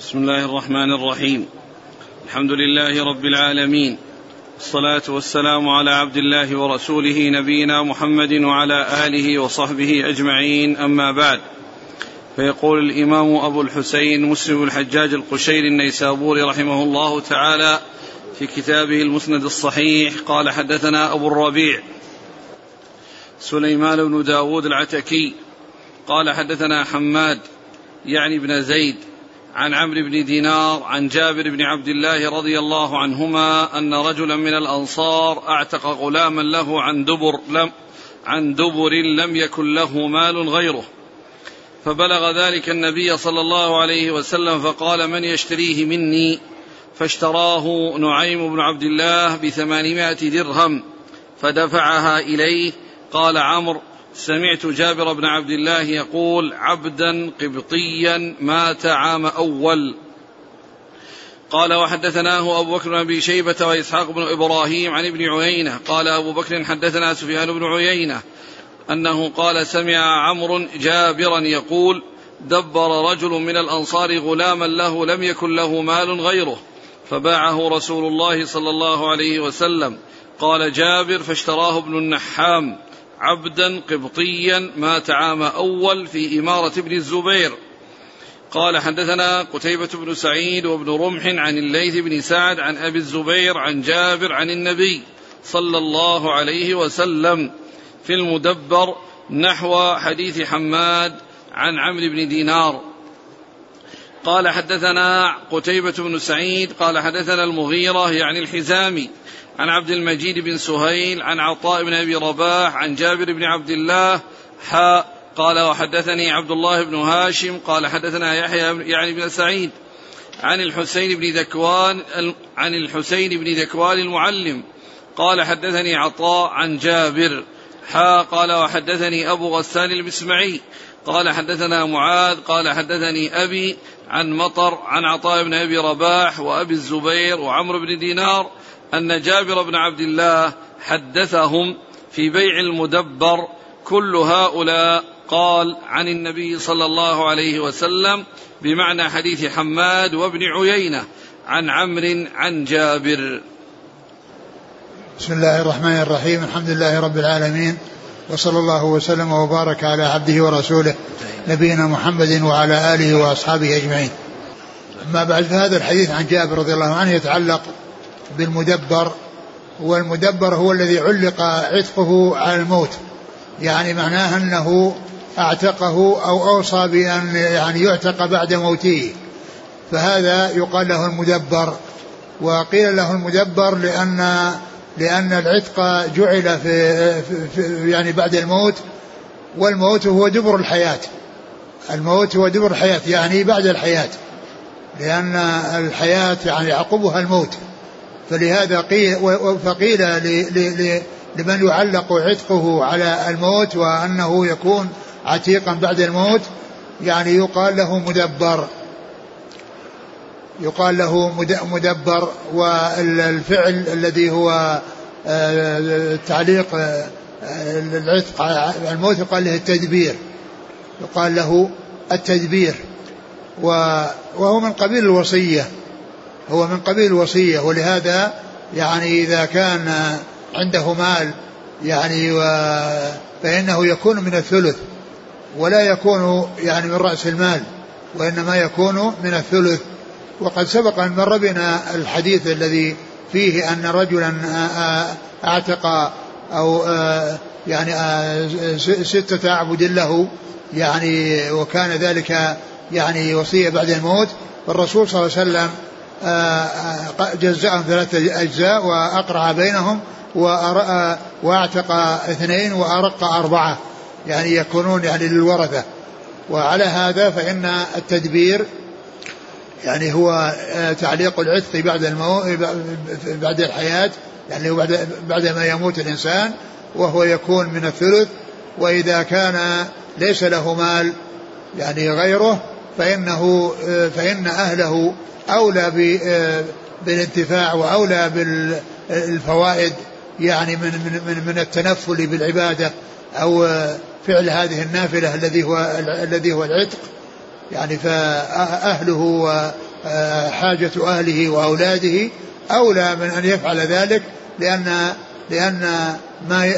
بسم الله الرحمن الرحيم. الحمد لله رب العالمين. الصلاة والسلام على عبد الله ورسوله نبينا محمد وعلى آله وصحبه أجمعين. أما بعد فيقول الإمام أبو الحسين مسلم الحجاج القشيري النيسابوري رحمه الله تعالى في كتابه المسند الصحيح قال حدثنا أبو الربيع سليمان بن داود العتكي قال حدثنا حماد يعني بن زيد عن عمرو بن دينار عن جابر بن عبد الله رضي الله عنهما أن رجلا من الأنصار أعتق غلاما له عن دبر لم عن دبر لم يكن له مال غيره. فبلغ ذلك النبي صلى الله عليه وسلم فقال من يشتريه مني؟ فاشتراه نعيم بن عبد الله بثمانمائة درهم فدفعها إليه. قال عمرو سمعت جابر بن عبد الله يقول عبدا قبطيا مات عام أول. قال وحدثناه أبو بكر بن أبي شيبة وإسحاق بن إبراهيم عن ابن عيينة. قال أبو بكر حدثنا سفيان بن عيينة أنه قال سمع عمرو جابرا يقول دبر رجل من الأنصار غلاما له لم يكن له مال غيره فباعه رسول الله صلى الله عليه وسلم. قال جابر فاشتراه ابن النحام. عبدا قبطيا مات عام أول في إمارة ابن الزبير. قال حدثنا قتيبة بن سعيد وابن رمح عن الليث بن سعد عن أبي الزبير عن جابر عن النبي صلى الله عليه وسلم في المدبر نحو حديث حماد عن عمرو بن دينار. قال حدثنا قتيبة بن سعيد قال حدثنا المغيرة يعني الحزامي عن عبد المجيد بن سهيل عن عطاء بن أبي رباح عن جابر بن عبد الله حاء قال وحدثني عبد الله بن هاشم قال حدثنا يحيى يعني بن سعيد عن الحسين بن ذكوان عن الحسين بن ذكوان المعلم قال حدثني عطاء عن جابر حا قال وحدثني أبو غسان المسمعي قال حدثنا معاذ قال حدثني أبي عن مطر عن عطاء بن أبي رباح وأبي الزبير وعمرو بن دينار أن جابر بن عبد الله حدثهم في بيع المدبر كل هؤلاء قال عن النبي صلى الله عليه وسلم بمعنى حديث حماد وابن عيينة عن عمرو عن جابر. بسم الله الرحمن الرحيم الحمد لله رب العالمين وصلى الله وسلم وبارك على عبده ورسوله نبينا محمد وعلى آله وأصحابه أجمعين. أما بعد فهذا الحديث عن جابر رضي الله عنه يتعلق بالمدبر والمدبر هو الذي علق عتقه على الموت. يعني معناه أنه أعتقه أو أوصى بأن يعني يعتق بعد موته. فهذا يقال له المدبر وقيل له المدبر لأن لأن العتق جعل في, في يعني بعد الموت والموت هو دبر الحياة. الموت هو دبر الحياة يعني بعد الحياة. لأن الحياة يعني يعقبها الموت. فلهذا قيل فقيل لمن يعلق عتقه على الموت وأنه يكون عتيقا بعد الموت يعني يقال له مدبر. يقال له مدبر والفعل الذي هو آه، تعليق آه، العتق الموت يقال له التدبير. يقال له التدبير. وهو من قبيل الوصية. هو من قبيل الوصية. ولهذا يعني إذا كان عنده مال يعني فإنه يكون من الثلث. ولا يكون يعني من رأس المال وإنما يكون من الثلث. وقد سبق أن مر بنا الحديث الذي فيه أن رجلا أعتق أو يعني ستة أعبد له يعني وكان ذلك يعني وصية بعد الموت. فالرسول صلى الله عليه وسلم جزأهم ثلاثة أجزاء وأقرع بينهم وأعتق اثنين وأرق أربعة يعني يكونون يعني للورثة. وعلى هذا فإن التدبير يعني هو تعليق العتق بعد المو... بعد الحياة يعني بعد بعد ما يموت الإنسان وهو يكون من الثلث. وإذا كان ليس له مال يعني غيره فإنه فإن أهله أولى بالانتفاع وأولى بالفوائد يعني من من من, من التنفل بالعبادة أو فعل هذه النافلة الذي هو الذي هو العتق. يعني فأهله آه، حاجة أهله وأولاده أولى من أن يفعل ذلك لأن لأن ما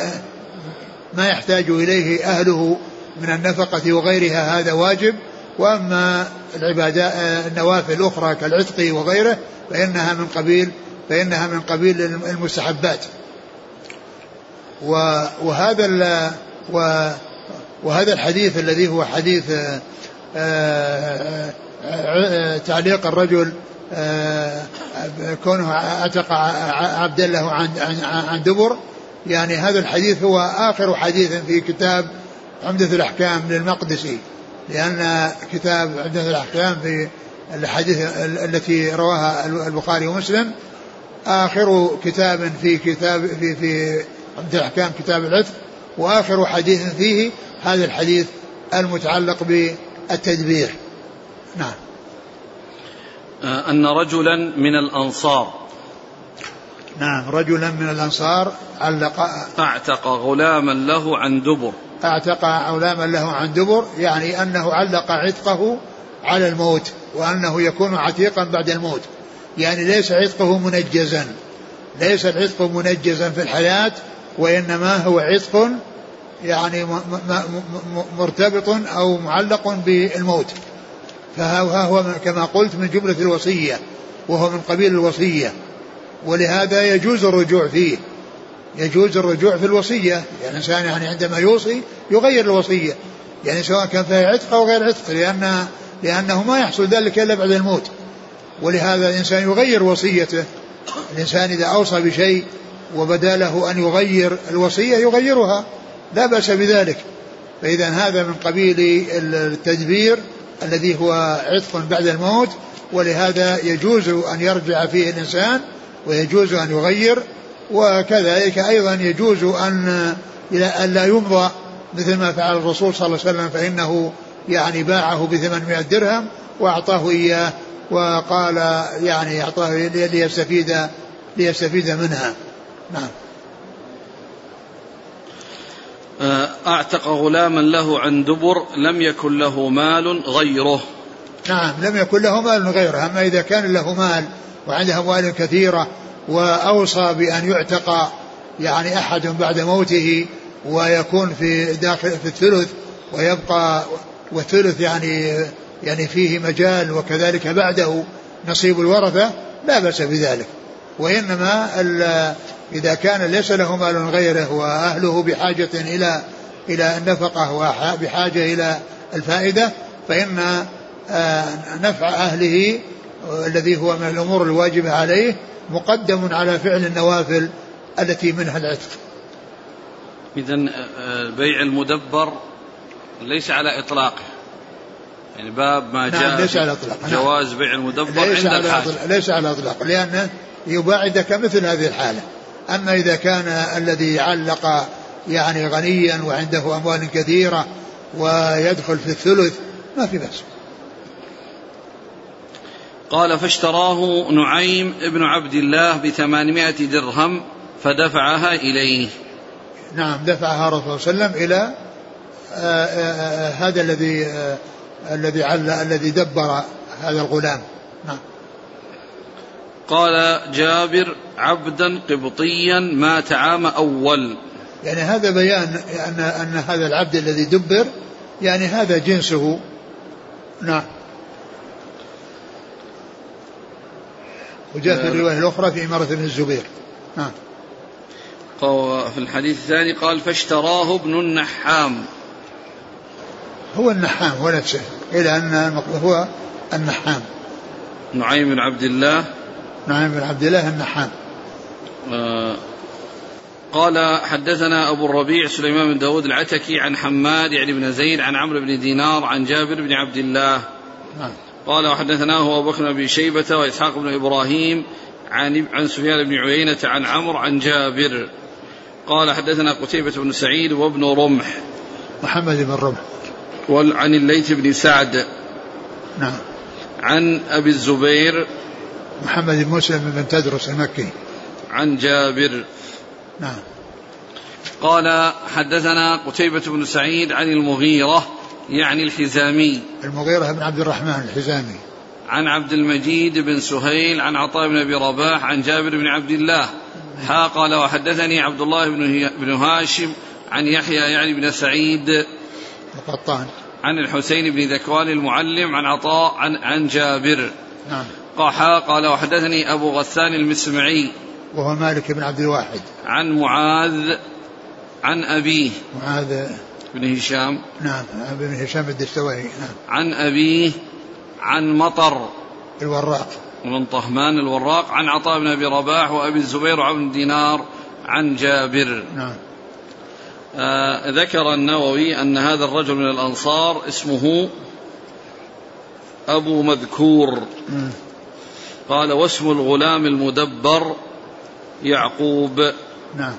ما يحتاج إليه أهله من النفقة وغيرها هذا واجب. وأما العبادات النوافل الأخرى كالعتق وغيره فإنها من قبيل فإنها من قبيل المستحبات. وهذا وهذا الحديث الذي هو حديث تعليق الرجل كونه اعتق عبدا له عن عن دبر. يعني هذا الحديث هو آخر حديث في كتاب عمدة الأحكام للمقدسي. لأن كتاب عمدة الأحكام في الحديث التي رواها البخاري ومسلم آخر كتاب في كتاب في في عمدة الأحكام كتاب العتق وآخر حديث فيه هذا الحديث المتعلق بالتدبير نعم. آه، أن رجلا من الأنصار. نعم رجلا من الأنصار علق أعتق غلاما له عن دبر. أعتق غلاما له عن دبر يعني أنه علق عتقه على الموت وأنه يكون عتيقا بعد الموت. يعني ليس عتقه منجزا. ليس العتق منجزا في الحياة وإنما هو عتق يعني مرتبط أو معلق بالموت. فهو كما قلت من جملة الوصية وهو من قبيل الوصية. ولهذا يجوز الرجوع فيه. يجوز الرجوع في الوصية. يعني الإنسان يعني عندما يوصي يغير الوصية. يعني سواء كان فيها عتق أو غير عتق لأن لأنه ما يحصل ذلك إلا بعد الموت. ولهذا الإنسان يغير وصيته. الإنسان إذا أوصى بشيء وبدأ له أن يغير الوصية يغيرها. لا بأس بذلك. فإذا هذا من قبيل التدبير الذي هو عتق بعد الموت ولهذا يجوز أن يرجع فيه الإنسان ويجوز أن يغير وكذلك أيضا يجوز أن أن لا يمضى. مثل ما فعل الرسول صلى الله عليه وسلم فإنه يعني باعه بثمانمائة درهم وأعطاه إياه وقال يعني أعطاه ليستفيد ليستفيد منها. نعم آه، أعتق غلاما له عن دبر لم يكن له مال غيره. نعم لم يكن له مال غيره. أما إذا كان له مال وعنده أموال كثيرة وأوصى بأن يعتق يعني أحد بعد موته ويكون في داخل في الثلث ويبقى والثلث يعني يعني فيه مجال وكذلك بعده نصيب الورثة لا بأس بذلك. وإنما إذا كان ليس له مال غيره وأهله بحاجة إلى إلى النفقة وبحاجة إلى الفائدة فإن آه، نفع أهله الذي هو من الأمور الواجبة عليه مقدم على فعل النوافل التي منها العتق. إذا آه، بيع المدبر ليس على إطلاقه. يعني باب ما نعم، جاء نعم ليس على إطلاق جواز بيع المدبر ليس عند على الحاجة. ليس على إطلاق لأنه يباعدك مثل هذه الحالة. أما إذا كان الذي علق يعني غنيا وعنده أموال كثيرة ويدخل في الثلث ما في بأس. قال فاشتراه نعيم ابن عبد الله بثمانمائة درهم فدفعها إليه. نعم دفعها الرسول صلى الله عليه وسلم إلى آآ آه، آآ آه، آه، هذا الذي الذي الذي دبر هذا الغلام. نعم. قال جابر عبدا قبطيا مات عام أول. يعني هذا بيان أن أن هذا العبد الذي دبر يعني هذا جنسه. نعم. وجاء في الرواية الأخرى في إمارة بن الزبير. نعم. في الحديث الثاني قال فاشتراه ابن النحام. هو النحام هو نفسه إلى أن هو النحام. نعيم بن عبد الله. نعيم بن عبد الله النحام آه قال حدثنا أبو الربيع سليمان بن داود العتكي عن حماد يعني بن زيد عن عمرو بن دينار عن جابر بن عبد الله. نعم. قال وحدثناه أبو بكر بن شيبة وإسحاق بن إبراهيم عن عن سفيان بن عيينة عن عمرو عن جابر. قال حدثنا قتيبة بن سعيد وابن رمح. محمد بن رمح. عن الليث بن سعد. نعم. عن أبي الزبير محمد بن مسلم بن تدرس المكي عن جابر. نعم. قال حدثنا قتيبة بن سعيد عن المغيرة يعني الحزامي. المغيرة بن عبد الرحمن الحزامي. عن عبد المجيد بن سهيل عن عطاء بن أبي رباح عن جابر بن عبد الله. حا قال وحدثني عبد الله بن بن هاشم عن يحيى يعني بن سعيد. القطان. عن الحسين بن ذكوان المعلم عن عطاء عن عن جابر. نعم. قحا قال وحدثني أبو غسان المسمعي وهو مالك بن عبد الواحد. عن معاذ عن أبيه. معاذ. بن هشام. نعم بن هشام الدستوائي. نعم. عن أبيه عن مطر. الوراق. بن طهمان الوراق. عن عطاء بن أبي رباح وأبي الزبير وابن دينار عن جابر. نعم. آه ذكر النووي أن هذا الرجل من الأنصار اسمه أبو مذكور. مم. قال واسم الغلام المدبر يعقوب. نعم.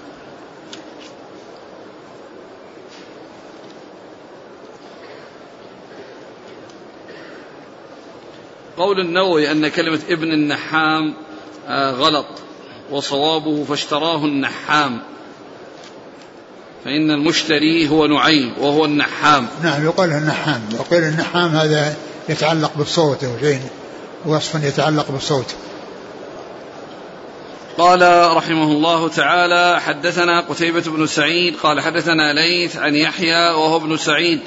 قول النووي أن كلمة ابن النحام آه، غلط وصوابه فاشتراه النحام. فإن المشتري هو نعيم وهو النحام. نعم يقال النحام. وقيل النحام هذا يتعلق بالصوت أو شيء وصف يتعلق بالصوت. قال رحمه الله تعالى حدثنا قتيبة بن سعيد قال حدثنا ليث عن يحيى وهو ابن سعيد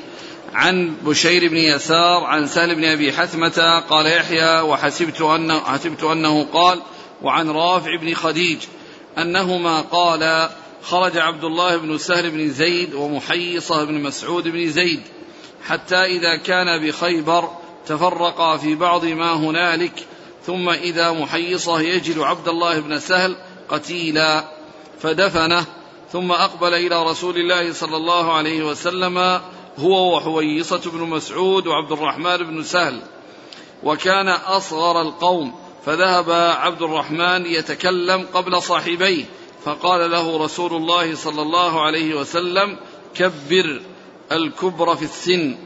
عن بشير بن يسار عن سهل بن أبي حثمة قال يحيى وحسبت انه حسبت أنه قال وعن رافع بن خديج أنهما قال خرج عبد الله بن سهل بن زيد ومحيصة بن مسعود بن زيد حتى إذا كان بخيبر تفرقا في بعض ما هنالك ثم إذا محيصة يجد عبد الله بن سهل قتيلا فدفنه ثم أقبل إلى رسول الله صلى الله عليه وسلم هو وحويصة بن مسعود وعبد الرحمن بن سهل. وكان أصغر القوم فذهب عبد الرحمن يتكلم قبل صاحبيه فقال له رسول الله صلى الله عليه وسلم كبر الكبر في السن.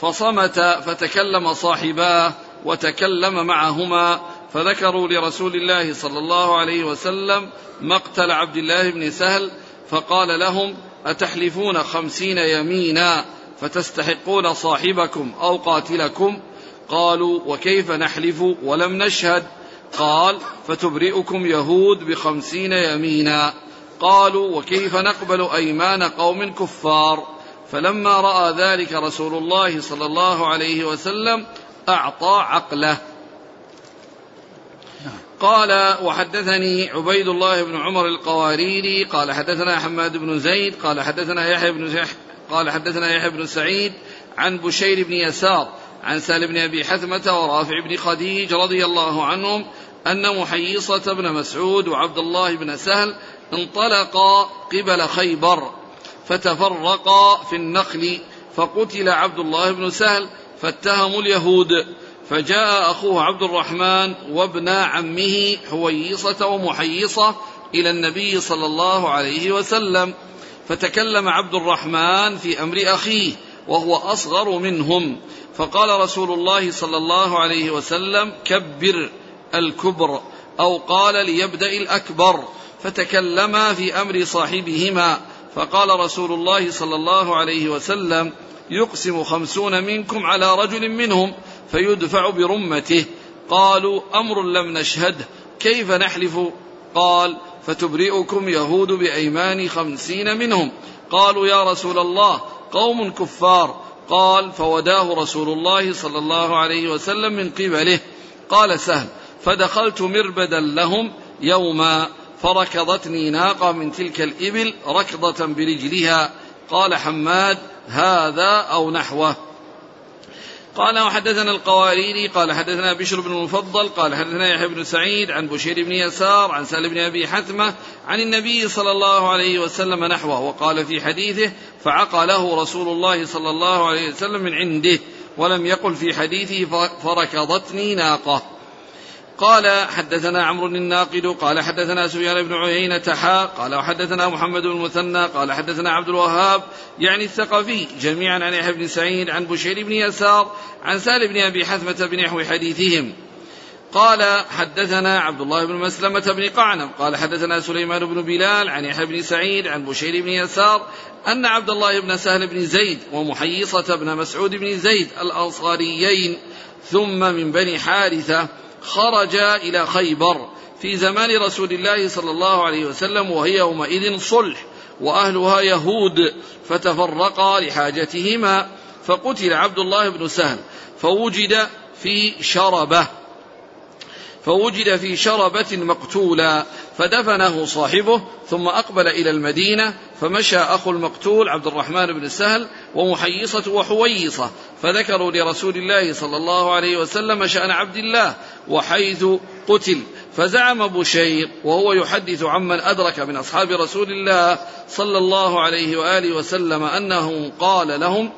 فصمت فتكلم صاحباه وتكلم معهما فذكروا لرسول الله صلى الله عليه وسلم مقتل عبد الله بن سهل فقال لهم أتحلفون خمسين يمينا فتستحقون صاحبكم أو قاتلكم قالوا وكيف نحلف ولم نشهد قال فتبرئكم يهود بخمسين يمينا قالوا وكيف نقبل أيمان قوم كفار فلما رأى ذلك رسول الله صلى الله عليه وسلم أعطى عقله. قال وحدثني عبيد الله بن عمر القواريري قال حدثنا حماد بن زيد قال حدثنا يحيى بن زح قال حدثنا يحيى بن سعيد عن بشير بن يسار عن سالم بن أبي حثمة ورافع بن خديج رضي الله عنهم أن محيصة بن مسعود وعبد الله بن سهل انطلقا قبل خيبر. فتفرقا في النخل فقتل عبد الله بن سهل فاتهموا اليهود. فجاء أخوه عبد الرحمن وابن عمه حويصة ومحيصة إلى النبي صلى الله عليه وسلم. فتكلم عبد الرحمن في أمر أخيه وهو أصغر منهم. فقال رسول الله صلى الله عليه وسلم كبر الكبر. أو قال ليبدأ الأكبر. فتكلما في أمر صاحبهما. فقال رسول الله صلى الله عليه وسلم يقسم خمسون منكم على رجل منهم فيدفع برمته. قالوا أمر لم نشهده كيف نحلف؟ قال فتبرئكم يهود بأيمان خمسين منهم. قالوا يا رسول الله قوم كفار. قال فوداه رسول الله صلى الله عليه وسلم من قبله. قال سهل فدخلت مربدا لهم يوما فركضتني ناقة من تلك الإبل ركضة برجلها. قال حماد هذا أو نحوه. قال وحدثنا القواريري قال حدثنا بشر بن المفضل قال حدثنا يحيى بن سعيد عن بشير بن يسار عن سالم بن أبي حثمة عن النبي صلى الله عليه وسلم نحوه. وقال في حديثه فعقى له رسول الله صلى الله عليه وسلم من عنده ولم يقل في حديثه فركضتني ناقة. قال حدثنا عمرو الناقد قال حدثنا سفيان بن عيينة حا قال وحدثنا محمد بن المثنى قال حدثنا عبد الوهاب يعني الثقفي جميعا عن يحيى بن سعيد عن بشير بن يسار عن سالم بن أبي حثمة بنحو حديثهم. قال حدثنا عبد الله بن مسلمة بن قعنب قال حدثنا سليمان بن بلال عن يحيى بن سعيد عن بشير بن يسار أن عبد الله بن سهل بن زيد ومحيصة بن مسعود بن زيد الأنصاريين ثم من بني حارثة خرجا إلى خيبر في زمان رسول الله صلى الله عليه وسلم وهي يومئذ صلح وأهلها يهود فتفرقا لحاجتهما فقتل عبد الله بن سهل فوجد في شربه. فوجد في شربة مقتولا فدفنه صاحبه ثم أقبل إلى المدينة فمشى أخو المقتول عبد الرحمن بن سهل ومحيصة وحويصة فذكروا لرسول الله صلى الله عليه وسلم شأن عبد الله وحيث قتل فزعم بشير وهو يحدث عمن أدرك من أصحاب رسول الله صلى الله عليه وآله وسلم أنه قال لهم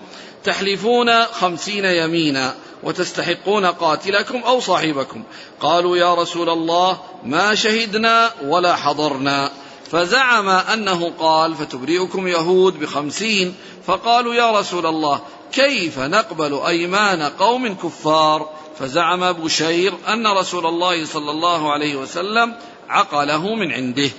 تحلفون خمسين يمينا. وتستحقون قاتلكم أو صاحبكم. قالوا يا رسول الله ما شهدنا ولا حضرنا. فزعم أنه قال فتبرئكم يهود بخمسين فقالوا يا رسول الله كيف نقبل أيمان قوم كفار؟ فزعم بشير أن رسول الله صلى الله عليه وسلم عقله من عنده.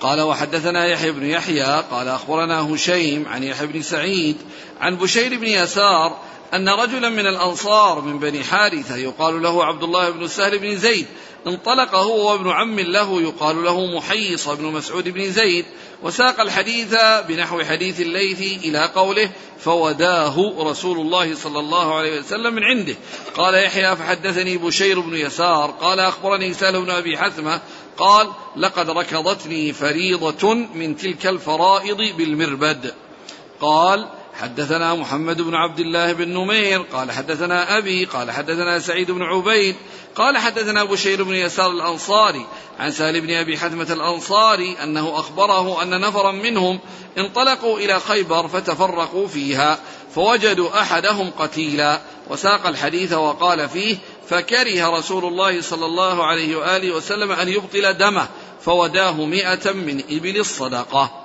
قال وحدثنا يحيى بن يحيى قال أخبرنا هشيم عن يحيى بن سعيد عن بشير بن يسار أن رجلا من الأنصار من بني حارثة يقال له عبد الله بن سهل بن زيد انطلق هو وابن عم له يقال له محيص بن مسعود بن زيد وساق الحديث بنحو حديث الليث إلى قوله فوداه رسول الله صلى الله عليه وسلم من عنده قال يحيى فحدثني بشير بن يسار قال أخبرني سهل بن أبي حثمة قال لقد ركضتني فريضة من تلك الفرائض بالمربد. قال حدثنا محمد بن عبد الله بن نمير. قال حدثنا أبي. قال حدثنا سعيد بن عبيد. قال حدثنا بشير بن يسار الأنصاري. عن سهل بن أبي حثمة الأنصاري أنه أخبره أن نفرا منهم انطلقوا إلى خيبر فتفرقوا فيها فوجدوا أحدهم قتيلا وساق الحديث وقال فيه فكره رسول الله صلى الله عليه وآله وسلم أن يبطل دمه فوداه مئة من إبل الصدقة.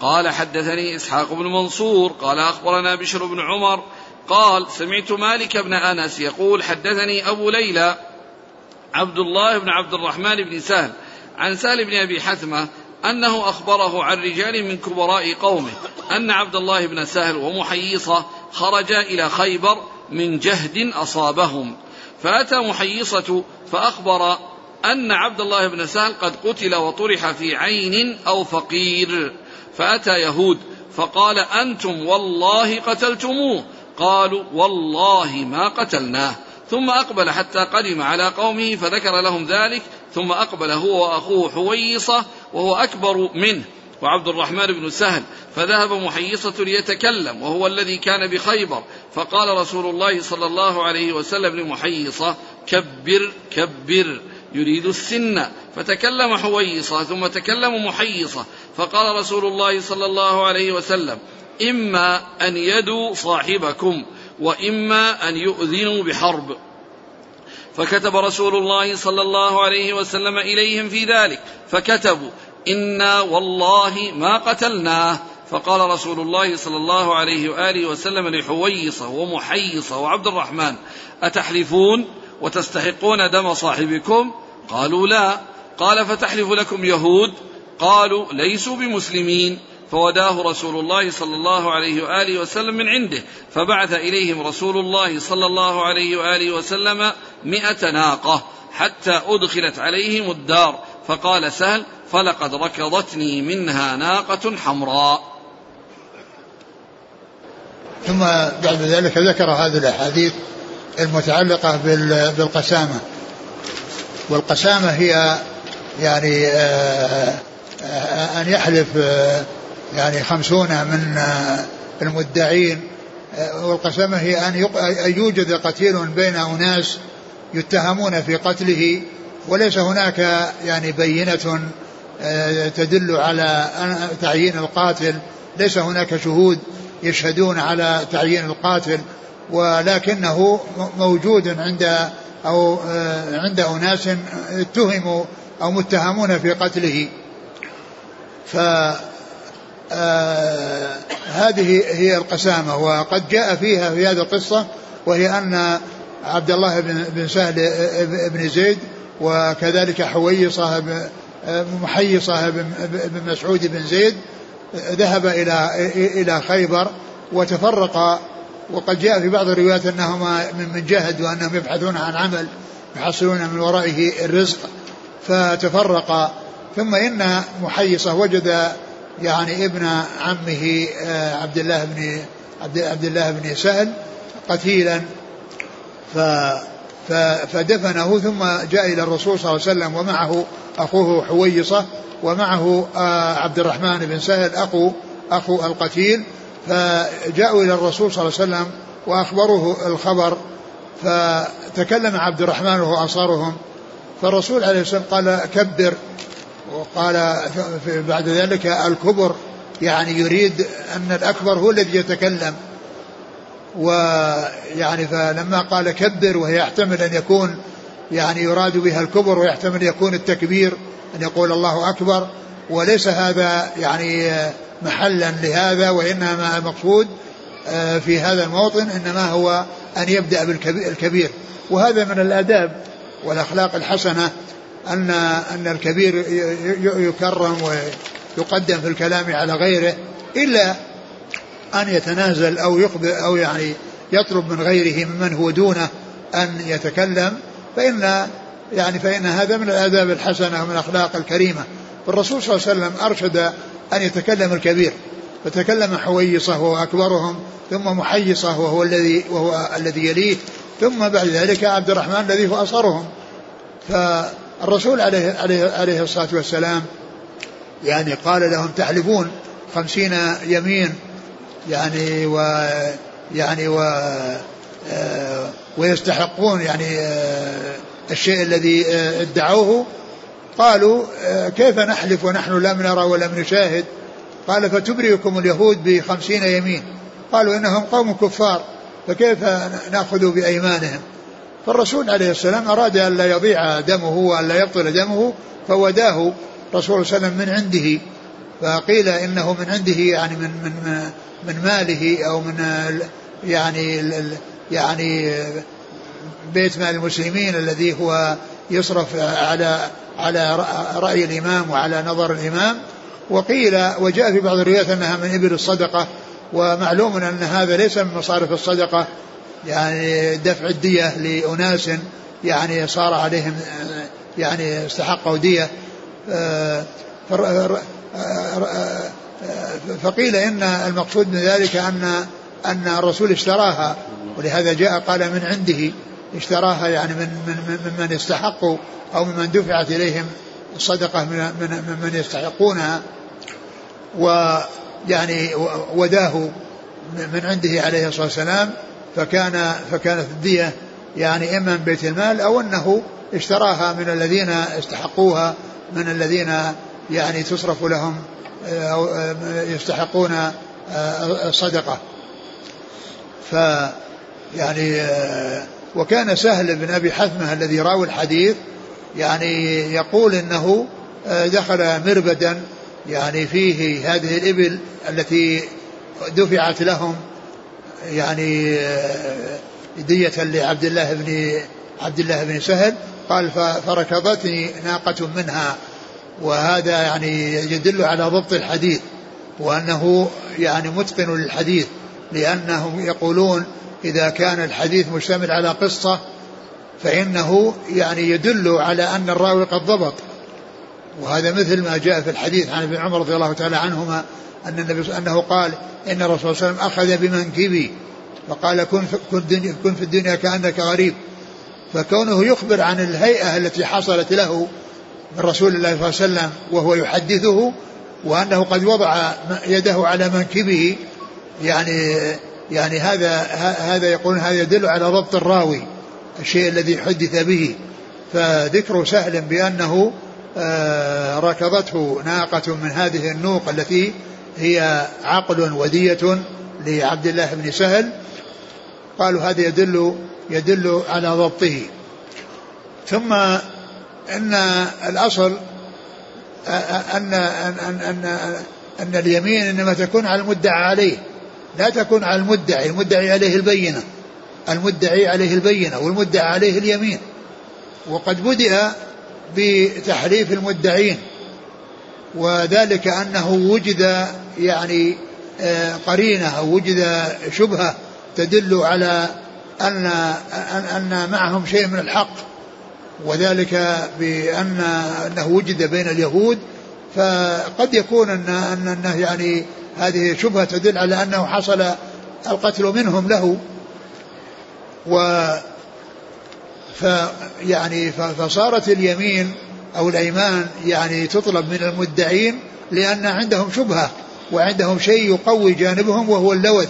قال حدثني إسحاق بن منصور قال أخبرنا بشر بن عمر قال سمعت مالك بن أنس يقول حدثني أبو ليلى عبد الله بن عبد الرحمن بن سهل عن سهل بن أبي حثمة أنه أخبره عن رجال من كبراء قومه أن عبد الله بن سهل ومحيصة خرجا إلى خيبر من جهد أصابهم. فأتى محيصة فأخبر أن عبد الله بن سهل قد قتل وطرح في عين أو فقير. فأتى يهود فقال أنتم والله قتلتموه. قالوا والله ما قتلناه. ثم أقبل حتى قدم على قومه فذكر لهم ذلك. ثم أقبل هو وأخوه حويصة وهو أكبر منه. وعبد الرحمن بن سهل فذهب محيصة ليتكلم وهو الذي كان بخيبر. فقال رسول الله صلى الله عليه وسلم لمحيصة كبر كبر يريد السن. فتكلم حويصة ثم تكلم محيصة. فقال رسول الله صلى الله عليه وسلم إما أن يدوا صاحبكم وإما أن يؤذنوا بحرب. فكتب رسول الله صلى الله عليه وسلم إليهم في ذلك فكتبوا إنا والله ما قتلناه فقال رسول الله صلى الله عليه وآله وسلم لحويصة ومحيصة وعبد الرحمن أتحلفون وتستحقون دم صاحبكم? قالوا لا. قال فتحلف لكم يهود؟ قالوا ليسوا بمسلمين. فوداه رسول الله صلى الله عليه وآله وسلم من عنده. فبعث إليهم رسول الله صلى الله عليه وآله وسلم مئة ناقة حتى أدخلت عليهم الدار. فقال سهل فلقد ركضتني منها ناقة حمراء. ثم بعد ذلك ذكر هذه الأحاديث المتعلقة بالقسامة. والقسامة هي يعني آه، آه، أن يحلف آه، يعني خمسون من المدعين. والقسامة هي أن يوجد قتيل بين أناس يتهمون في قتله وليس هناك يعني بينة تدل على تعيين القاتل. ليس هناك شهود. يشهدون على تعيين القاتل ولكنه موجود عند أو آه، عند أناس اتهموا أو متهمون في قتله. ف آه، هذه هي القسامة وقد جاء فيها في هذه القصة وهي أن عبد الله بن سهل بن زيد وكذلك حويصة محيصة بن مسعود بن زيد ذهب إلى إلى خيبر وتفرق وقد جاء في بعض الروايات أنهما من جهد وأنهم يبحثون عن عمل يحصلون من ورائه الرزق فتفرق. ثم إن محيصة وجد يعني ابن عمه آه، عبد الله بن عبد الله بن سهل قتيلا ف فدفنه ثم جاء إلى الرسول صلى الله عليه وسلم ومعه أخوه حويصة ومعه آه، عبد الرحمن بن سهل أخو أخو القتيل فجاءوا إلى الرسول صلى الله عليه وسلم وأخبروه الخبر فتكلم عبد الرحمن وهو أنصارهم فالرسول عليه الصلاة والسلام قال كبر وقال بعد ذلك الكبر يعني يريد أن الأكبر هو الذي يتكلم. ويعني فلما قال كبر وهي يحتمل أن يكون يعني يراد بها الكبر ويحتمل يكون التكبير أن يقول الله أكبر وليس هذا يعني محلا لهذا وإنما المقصود آه، في هذا الموطن إنما هو أن يبدأ بالكبير وهذا من الآداب والأخلاق الحسنة أن أن الكبير يكرم ويقدم في الكلام على غيره إلا أن يتنازل أو يقبل أو يعني يطلب من غيره ممن هو دونه أن يتكلم فإن يعني فإن هذا من الآداب الحسنة ومن الأخلاق الكريمة. فالرسول صلى الله عليه وسلم أرشد أن يتكلم الكبير فتكلم حويصة وهو أكبرهم ثم محيصة وهو الذي وهو الذي يليه ثم بعد ذلك عبد الرحمن الذي هو أصغرهم. فالرسول عليه, عليه, عليه الصلاة والسلام يعني قال لهم تحلفون خمسين يمين يعني و يعني و آه، ويستحقون يعني آه، الشيء الذي آه، ادعوه. قالوا كيف نحلف ونحن لم نرى ولم نشاهد؟ قال فتبرئكم اليهود بخمسين يمين. قالوا إنهم قوم كفار فكيف نأخذ بأيمانهم؟ فالرسول عليه السلام أراد أن لا يضيع دمه وأن لا يبطل دمه فوداه رسول صلى الله عليه وسلم من عنده. فقيل إنه من عنده يعني من من من ماله أو من يعني يعني بيت مال المسلمين الذي هو يصرف على على رأي الإمام وعلى نظر الإمام. وقيل وجاء في بعض الروايات أنها من إبل الصدقة ومعلوم أن هذا ليس من مصارف الصدقة يعني دفع الدية لأناس يعني صار عليهم يعني استحقوا دية. فقيل إن المقصود من ذلك أن أن الرسول اشتراها ولهذا جاء قال من عنده. اشتراها يعني من من ممن يستحقوا أو ممن دفعت إليهم الصدقة من من من يستحقونها. ويعني وداه من عنده عليه الصلاة والسلام فكان فكانت الدية يعني إما من بيت المال أو أنه اشتراها من الذين استحقوها من الذين يعني تصرف لهم أو يستحقون الصدقة. ف يعني وكان سهل بن أبي حثمة الذي راوي الحديث يعني يقول إنه دخل مربدا يعني فيه هذه الإبل التي دفعت لهم يعني دية لعبد الله بن عبد الله بن سهل قال فركضتني ناقة منها. وهذا يعني يدل على ضبط الحديث وأنه يعني متقن للحديث لأنهم يقولون إذا كان الحديث مشتمل على قصة فإنه يعني يدل على أن الراوي قد ضبط. وهذا مثل ما جاء في الحديث عن ابن عمر رضي الله تعالى عنهما أن النبي أنه قال إن الرسول صلى الله عليه وسلم أخذ بمنكبي. فقال كن في, كن في الدنيا كأنك غريب. فكونه يخبر عن الهيئة التي حصلت له من رسول الله صلى الله عليه وسلم وهو يحدثه وأنه قد وضع يده على منكبه يعني يعني هذا هذا يقول هذا يدل على ضبط الراوي الشيء الذي حدث به. فذكر سهل بأنه آه، ركضته ناقة من هذه النوق التي هي عقل ودية لعبد الله بن سهل. قالوا هذا يدل يدل على ضبطه. ثم إن الأصل أن أن أن, أن, أن اليمين إنما تكون على المدعى عليه. لا تكون على المدعي المدعي عليه البينة المدعي عليه البينة والمدعى عليه اليمين. وقد بدأ بتحريف المدعين وذلك أنه وجد يعني آه، قرينة أو وجد شبهة تدل على أن أن معهم شيء من الحق وذلك بأن أنه وجد بين اليهود. فقد يكون أن أنه يعني هذه شبهة تدل على أنه حصل القتل منهم له. و فيعني فصارت اليمين أو الأيمان يعني تطلب من المدعين لأن عندهم شبهة وعندهم شيء يقوي جانبهم وهو اللوث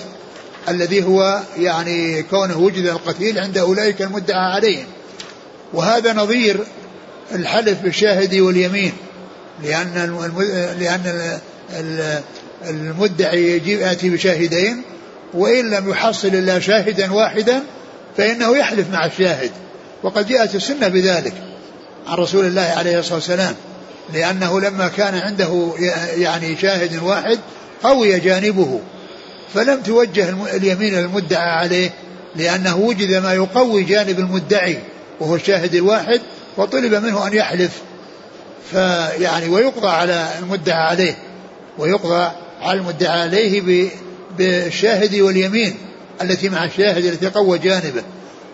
الذي هو يعني كونه وجد القتيل عند أولئك المدعى عليهم. وهذا نظير الحلف بالشاهد واليمين لأن لأن المدعي يأتي بشاهدين وإن لم يحصل إلا شاهدا واحدا فإنه يحلف مع الشاهد. وقد جاءت السنة بذلك عن رسول الله عليه الصلاة والسلام لأنه لما كان عنده يعني شاهد واحد قوي جانبه فلم توجه اليمين المدعى عليه لأنه وجد ما يقوي جانب المدعي وهو الشاهد الواحد وطلب منه أن يحلف فيعني ويقضى على المدعى عليه ويقضى على المدعى عليه بالشاهد واليمين التي مع الشاهد التي قوى جانبه.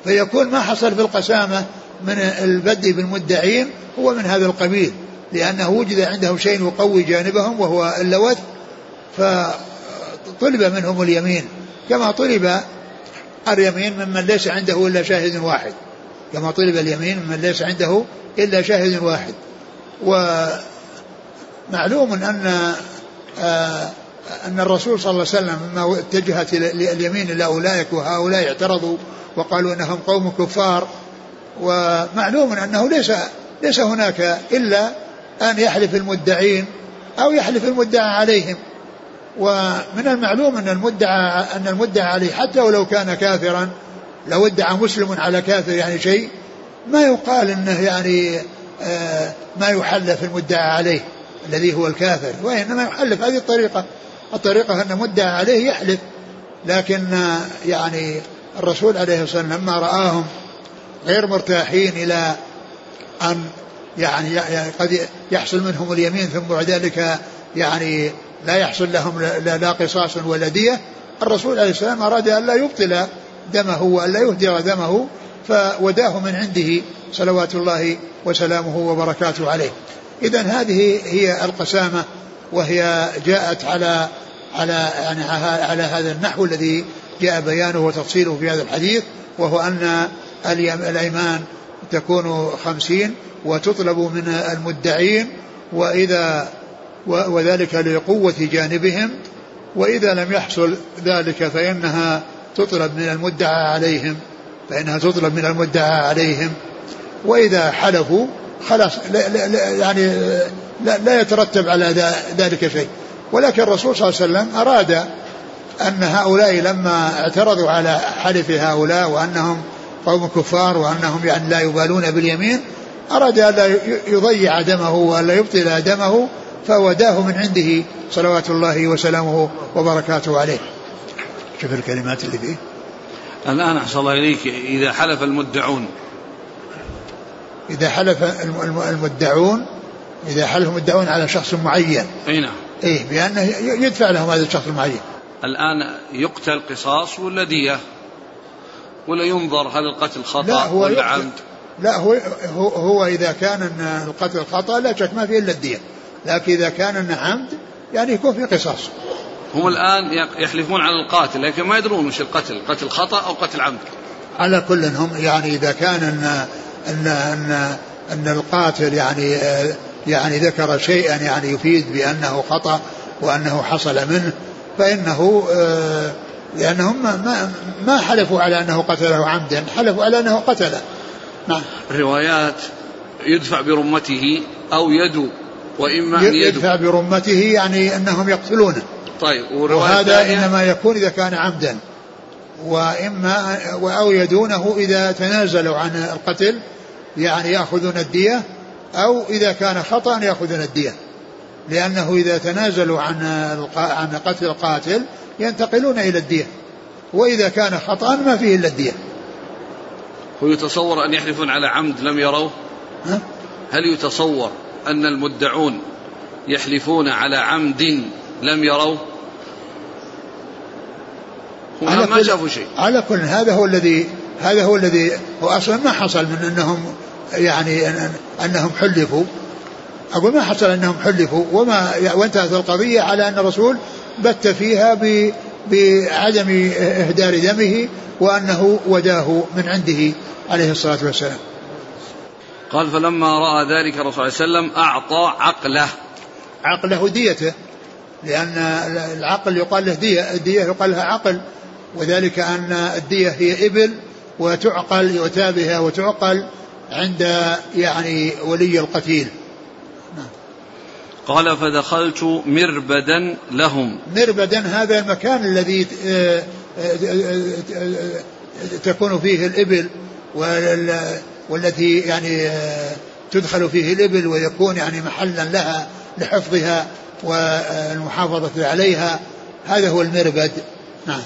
فيكون ما حصل في القسامة من البدء بالمدعين هو من هذا القبيل لأنه وجد عنده شيء يقوي جانبهم وهو اللوث فطلب منهم اليمين. كما طلب اليمين ممن ليس عنده إلا شاهد واحد. كما طلب اليمين ممن ليس عنده إلا شاهد واحد. ومعلوم أن أن الرسول صلى الله عليه وسلم لما اتجهت اليمين إلى أولئك وهؤلاء اعترضوا وقالوا أنهم قوم كفار. ومعلوم أنه ليس ليس هناك إلا أن يحلف المدعين أو يحلف المدعى عليهم. ومن المعلوم أن المدعى أن المدعى عليه حتى ولو كان كافرا لو ادعى مسلم على كافر يعني شيء ما يقال إنه يعني آه ما يحلف المدعى عليه. الذي هو الكافر وإنما يحلف. هذه الطريقة الطريقة أن مدعى عليه يحلف. لكن آه يعني الرسول عليه الصلاة والسلام لما رآهم غير مرتاحين أن يعني, يعني قد يحصل منهم اليمين ثم بعد ذلك يعني لا يحصل لهم لا, لا قصاص ولا دية الرسول عليه السلام أراد أن لا يبطل دمه وأن لا يهدر دمه فوداه من عنده صلوات الله وسلامه وبركاته عليه. إذا هذه هي القسامة وهي جاءت على على يعني على هذا النحو الذي جاء بيانه وتفصيله في هذا الحديث وهو أن الأيمان تكون خمسين وتطلب من المدعين وإذا وذلك لقوة جانبهم وإذا لم يحصل ذلك فإنها تطلب من المدعى عليهم فإنها تطلب من المدعى عليهم. وإذا حلفوا خلاص لا لا يعني لا, لا يترتب على ذلك شيء. ولكن الرسول صلى الله عليه وسلم أراد أن هؤلاء لما اعترضوا على حلف هؤلاء وأنهم قوم كفار وأنهم يعني لا يبالون باليمين أراد أن لا يضيع دمه وأن لا يبطل دمه فوداه من عنده صلوات الله وسلامه وبركاته عليه. شوف الكلمات اللي فيه. الآن أحسن الله إليك إذا حلف المدعون إذا حلف المدعون إذا حلف المدعون على شخص معين. أي نعم. إيه بأنه يدفع لهم هذا الشخص المعين. الآن يقتل قصاص ولا دية؟ ولا ينظر هل القتل خطأ لا هو ولا عمد؟ لا هو, هو, هو إذا كان القتل خطأ لا شك ما فيه إلا الدية. لكن إذا كان عمد يعني يكون في قصاص. هم الآن يحلفون على القاتل لكن ما يدرون وش القتل قتل خطأ أو قتل عمد؟ على كل هم يعني إذا كان أن أن أن, أن القاتل يعني يعني ذكر شيئا يعني يفيد بأنه خطأ وأنه حصل منه فإنه لأنهم ما ما حلفوا على أنه قتله عمدا حلفوا على أنه قتله. نعم. الروايات يدفع برمته أو يد وإما أن يدفع برمته يعني أنهم يقتلونه. طيب وهذا إنما يكون إذا كان عمدا. وإما أو يدونه إذا تنازلوا عن القتل يعني يأخذون الدية أو إذا كان خطأ يأخذون الدية. لأنه إذا تنازلوا عن عن قتل القاتل ينتقلون إلى الدية. وإذا كان خطأ ما فيه إلا الدية. هو يتصور أن يحلفون على عمد لم يروا ها؟ هل يتصور أن المدعون يحلفون على عمد لم يروا على ما كل- شافوا شيء. على كل هذا هو الذي هذا هو الذي هو أصلا ما حصل من أنهم يعني أن- أنهم حلفوا أقول ما حصل أنهم حلفوا وما وانتهت القضية على أن الرسول بت فيها ب بعدم إهدار دمه وأنه وداه من عنده عليه الصلاة والسلام. قال فلما رأى ذلك الرسول صلى الله عليه وسلم أعطى عقله عقله ديته لأن العقل يقال له دية الدية يقال لها عقل وذلك أن الدية هي إبل وتعقل يؤتى بها وتعقل عند يعني ولي القتيل. قال فدخلت مربدا لهم. مربدا هذا المكان الذي آه، آه، آه، تكون فيه الإبل وال- والتي يعني تدخل فيه الإبل ويكون يعني محلا لها لحفظها والمحافظة عليها. هذا هو المربد. نعم.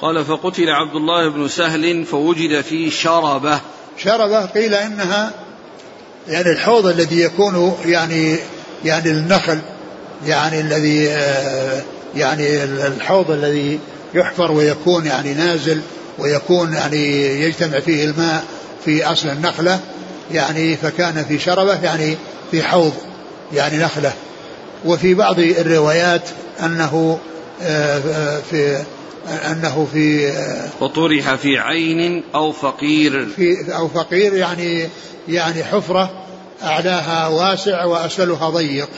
قال فقتل عبد الله بن سهل فوجد في شربة. شربة قيل إنها يعني الحوض الذي يكون يعني يعني النخل يعني الذي آه، يعني الحوض الذي يحفر ويكون يعني نازل ويكون يعني يجتمع فيه الماء في أصل النخلة يعني فكان في شربة يعني في حوض يعني نخلة. وفي بعض الروايات أنه آه، آه، في أنه في آه، وطرح في عين أو فقير. في أو فقير يعني يعني حفرة أعلاها واسع وأسفلها ضيق.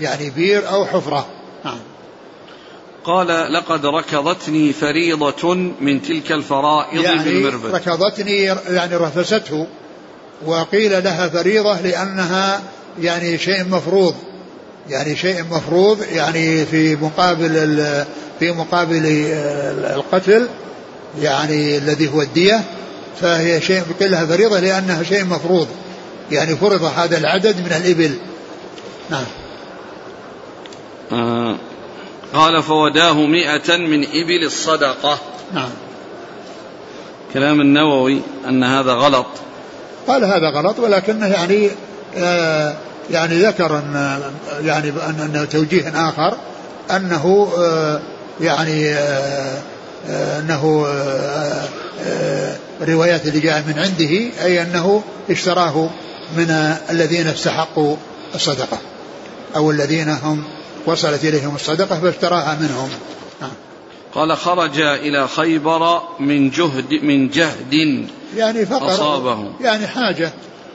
يعني بير أو حفرة. نعم. قال لقد ركضتني فريضة من تلك الفرائض يعني بالمربد ركضتني يعني رفسته وقيل لها فريضة لأنها يعني شيء مفروض. يعني شيء مفروض يعني في مقابل في مقابل القتل يعني الذي هو الدية فهي شيء قيل لها فريضة لأنها شيء مفروض. يعني فرض هذا العدد من الإبل. نعم. آه قال فوداه مئة من إبل الصدقة. نعم. كلام النووي أن هذا غلط. قال هذا غلط ولكنه يعني آه يعني ذكر ان يعني ان انه توجيه آخر أنه آه يعني آه آه أنه آه الروايات اللي جاء من عنده أي أنه اشتراه من الذين استحقوا الصدقة أو الذين هم وصلت إليهم الصدقة فاشتراها منهم نعم. قال خرج إلى خيبر من جهد من جهد يعني فقر أصابه. يعني حاجة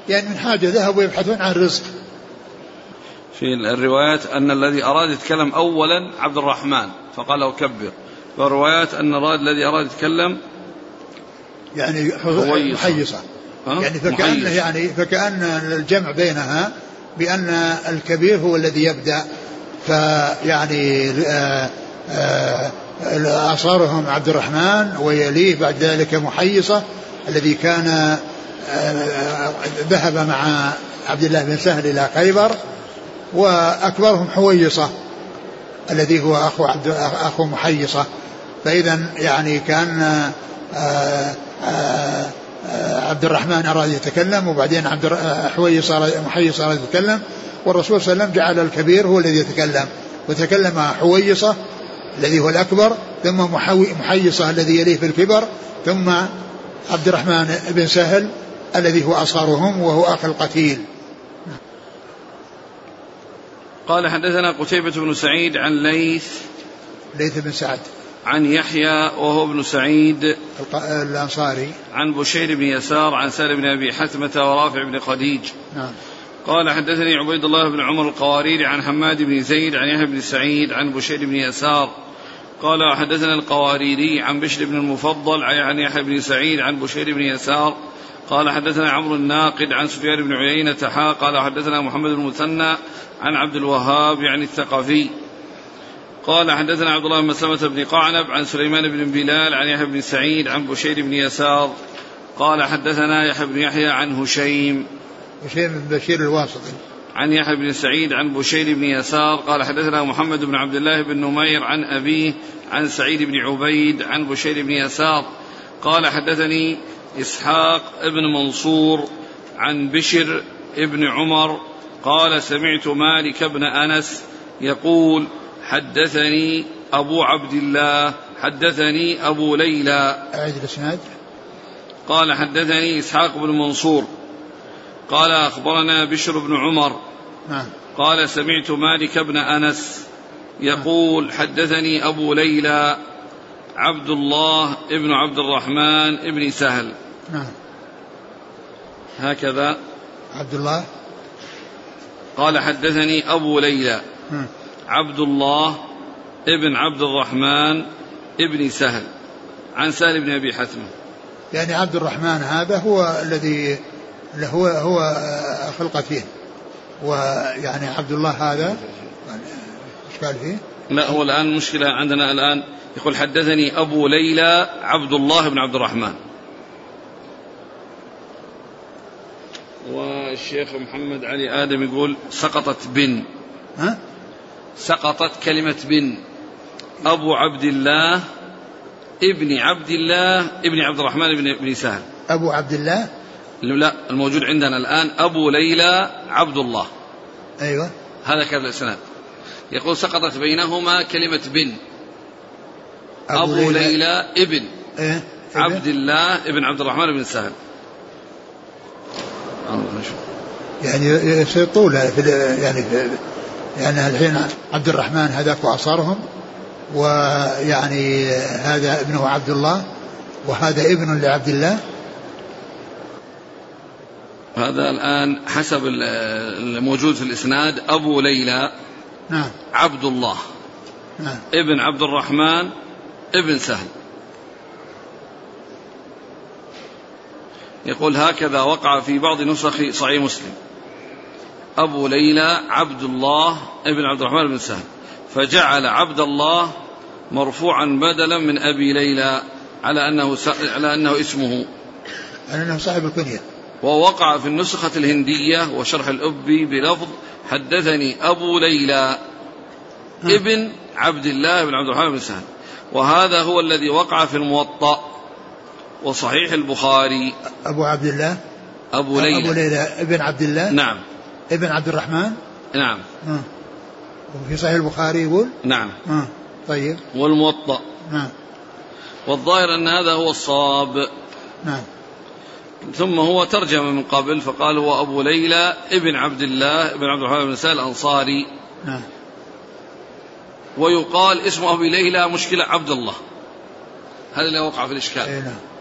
يعني من حاجة ذهبوا يبحثون عن رزق في الروايات أن الذي أراد يتكلم أولا عبد الرحمن فقال له كبر والروايات أن الذي أراد يتكلم يعني. محيصة ها؟ يعني فكأن. يعني فكأن الجمع بينها بأن الكبير هو الذي يبدأ فيعني آه، آه، أصارهم عبد الرحمن ويليه بعد ذلك محيصة الذي كان آه، ذهب مع عبد الله بن سهل إلى خيبر وأكبرهم حويصة الذي هو أخو عبد أخو محيصة. فإذا يعني كان آه، آه، آه، عبد الرحمن أراد يتكلم وبعدين عبد الر- آه، حويص أراد- يتكلم والرسول صلى الله عليه وسلم جعل الكبير هو الذي يتكلم. وتكلم حويصة الذي هو الأكبر ثم محيصة الذي يليه في الكبر ثم عبد الرحمن بن سهل الذي هو أصغرهم وهو أخ القتيل. قال حدثنا قتيبة بن سعيد عن ليث ليث بن سعد عن يحيى وهو ابن سعيد الأنصاري. عن بشير بن يسار عن سالم بن أبي حثمة ورافع بن خديج. نعم. قال حدثني عبيد الله بن عمر القوارير عن حماد بن زيد عن يحيى بن سعيد عن بشير بن يسار. قال حدثنا القواريري عن بشر بن المفضل عن يحيى بن سعيد عن بشير بن يسار قال حدثنا عمرو الناقد عن سفيان بن عيينة حا قال حدثنا محمد بن المثنى عن عبد الوهاب يعني الثقفي. قال حدثنا عبد الله بن مسلمة بن قعنب عن سليمان بن بلال عن يحيى بن سعيد عن بشير بن يسار. قال حدثنا يحيى بن يحيى عن هشيم. وشيء من بشير الواسطي. عن يحيى بن سعيد عن بشير بن يسار. قال حدثنا محمد بن عبد الله بن نمير عن أبيه عن سعيد بن عبيد عن بشير بن يسار. قال حدثني إسحاق ابن منصور عن بشر ابن عمر قال سمعت مالك بن أنس يقول حدثني أبو عبد الله حدثني أبو ليلى. أعد الإسناد. قال حدثني إسحاق بن منصور. قال أخبرنا بشر بن عمر. نعم. قال سمعت مالك بن أنس يقول حدثني أبو ليلى عبد الله ابن عبد الرحمن ابن سهل. نعم. هكذا. عبد الله. قال حدثني أبو ليلى. مم. عبد الله ابن عبد الرحمن ابن سهل. عن سهل بن أبي حثمة. يعني عبد الرحمن هذا هو الذي هو هو أخو القتيل. ويعني عبد الله هذا إيش قال فيه؟ لا هو الآن مشكلة عندنا الآن. يقول حدثني أبو ليلى عبد الله بن عبد الرحمن. والشيخ محمد علي آدم يقول سقطت بن. ها؟ سقطت كلمة بن. أبو عبد الله ابن عبد الله ابن عبد الرحمن بن بن سهل. أبو عبد الله؟ لا الموجود عندنا الآن أبو ليلى عبد الله. أيوه. هذا كذا الإسناد. يقول سقطت بينهما كلمة بن. أبو, أبو ليلى, ليلى ابن. إيه؟ عبد الله ابن عبد الرحمن بن سهل. يعني يصير طول في يعني في يعني الحين عبد الرحمن هذاك وأصارهم ويعني هذا ابنه عبد الله وهذا ابن لعبد الله. هذا الآن حسب الموجود في الإسناد أبو ليلى نعم. عبد الله. نعم. ابن عبد الرحمن ابن سهل. يقول هكذا وقع في بعض نسخ صحيح مسلم. أبو ليلى عبد الله ابن عبد الرحمن بن سهل. فجعل عبد الله مرفوعا بدلا من أبي ليلى على أنه على أنه اسمه. على أنه صاحب الكنية. ووقع في النسخة الهندية وشرح الأبي بلفظ حدثني أبو ليلى ابن عبد الله بن عبد الرحمن بن سهل. وهذا هو الذي وقع في الموطأ. وصحيح البخاري. أبو عبد الله. أبو ليلى أبو ليلى. ابن عبد الله. نعم. ابن عبد الرحمن. نعم. آه. وفي صحيح البخاري يقول؟ نعم. آه. طيب. والموطأ. نعم والظاهر أن هذا هو الصواب. نعم. ثم هو ترجم من قبل فقال هو أبو ليلى ابن عبد الله ابن عبد الرحمن بن سهل الأنصاري. نعم. ويقال اسم أبي ليلى مشكلة عبد الله. هذا اللي وقع في الإشكال؟ أي نعم.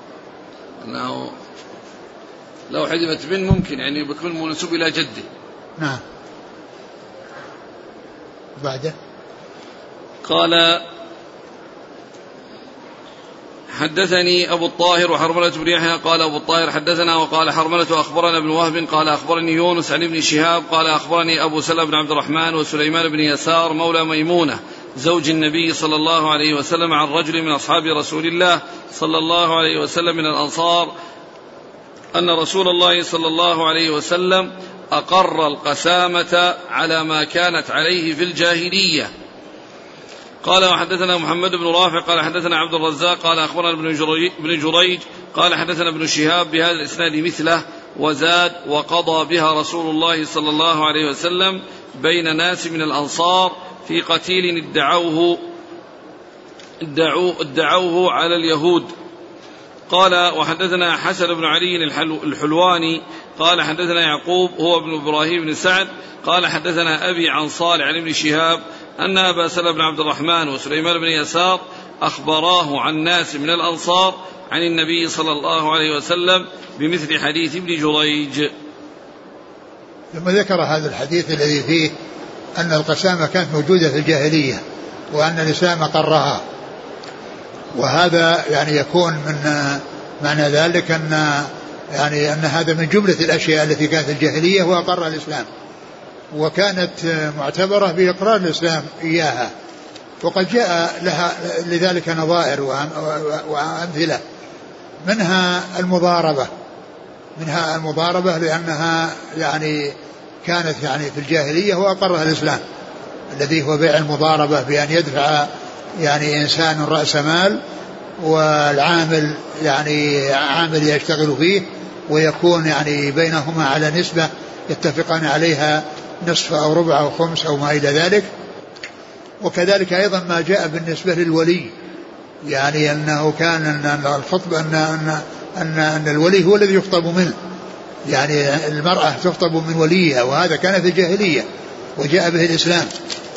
أنه لو حذفت بن ممكن يعني بيكون منسوب إلى جده نعم. بعده. قال حدثني أبو الطاهر وحرملة بن يحيى. قال أبو الطاهر حدثنا وقال حرملة أخبرنا ابن وهب. قال أخبرني يونس عن ابن شهاب. قال أخبرني أبو سلمة بن عبد الرحمن وسليمان بن يسار مولى ميمونة. زوج النبي صلى الله عليه وسلم عن رجل من أصحاب رسول الله صلى الله عليه وسلم من الأنصار أن رسول الله صلى الله عليه وسلم أقر القسامة على ما كانت عليه في الجاهلية. قال وحدثنا محمد بن رافع قال حدثنا عبد الرزاق قال أخبرنا ابن جريج قال حدثنا ابن شهاب بهذا الإسناد مثله وزاد وقضى بها رسول الله صلى الله عليه وسلم بين ناس من الأنصار في قتيل ادعوه ادعوه, ادعوه على اليهود. قال وحدثنا حسن بن علي الحلواني. قال حدثنا يعقوب هو ابن إبراهيم بن سعد. قال حدثنا أبي عن صالح عن ابن شهاب أن أبا سلمة بن عبد الرحمن وسليمان بن يسار أخبراه عن ناس من الأنصار عن النبي صلى الله عليه وسلم بمثل حديث ابن جريج. ثم ذكر هذا الحديث الذي فيه أن القسامه كانت موجودة في الجاهلية وأن الإسلام اقرها وهذا يعني يكون من معنى ذلك أن يعني أن هذا من جملة الأشياء التي كانت الجاهلية واقرها الإسلام. وكانت معتبرة بإقرار الإسلام إياها. وقد جاء لها لذلك نظائر وأمثلة. منها المضاربة. منها المضاربة لأنها يعني كانت يعني في الجاهلية واقرها الإسلام الذي هو بيع المضاربة بأن يدفع يعني إنسان رأس مال والعامل يعني عامل يشتغل فيه ويكون يعني بينهما على نسبة يتفقان عليها نصف أو ربع أو خمس أو ما إلى ذلك. وكذلك أيضا ما جاء بالنسبة للولي يعني أنه كان أن الخطبة أن أن أن, أن الولي هو الذي يخطب منه. يعني المرأة تخطب من وليها وهذا كان في الجاهلية وجاء به الإسلام.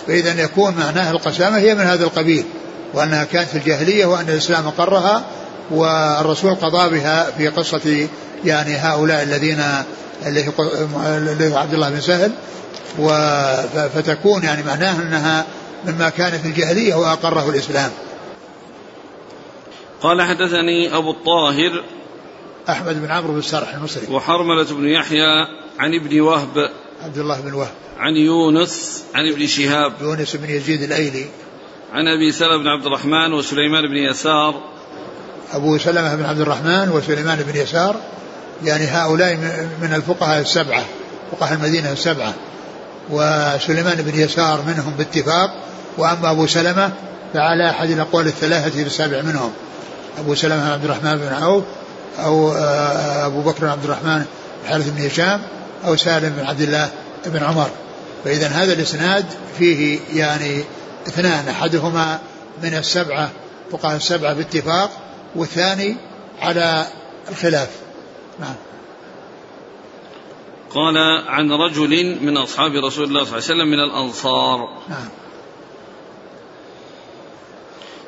فإذا يكون معناه القسامة هي من هذا القبيل وأنها كانت في الجاهلية وأن الإسلام أقرها والرسول قضى بها في قصة يعني هؤلاء الذين اللي عبد الله بن سهل. فتكون يعني معناه أنها مما كان في الجاهلية وأقره الإسلام. قال حدثني أبو الطاهر أحمد بن عمرو بن السرح المصري. وحرملة بن يحيى عن ابن وهب. عبد الله بن وهب. عن يونس عن ابن شهاب. يونس بن يزيد الأيلي. عن أبي سلمة بن عبد الرحمن وسليمان بن يسار. أبو سلمة بن عبد الرحمن وسليمان بن يسار. يعني هؤلاء من الفقهاء السبعة فقهاء المدينة السبعة. وسليمان بن يسار منهم باتفاق. وأما أبو سلمة فعلى أحد الأقوال الثلاثة السابع منهم. أبو سلمة بن عبد الرحمن بن عوف أو آه، أبو بكر بن عبد الرحمن الحارث بن هشام أو سالم بن عبد الله بن عمر. فإذا هذا الإسناد فيه يعني اثنان أحدهما من السبعة فقهاء السبعة باتفاق والثاني على الخلاف. نعم. قال عن رجل من أصحاب رسول الله صلى الله عليه وسلم من الأنصار. نعم.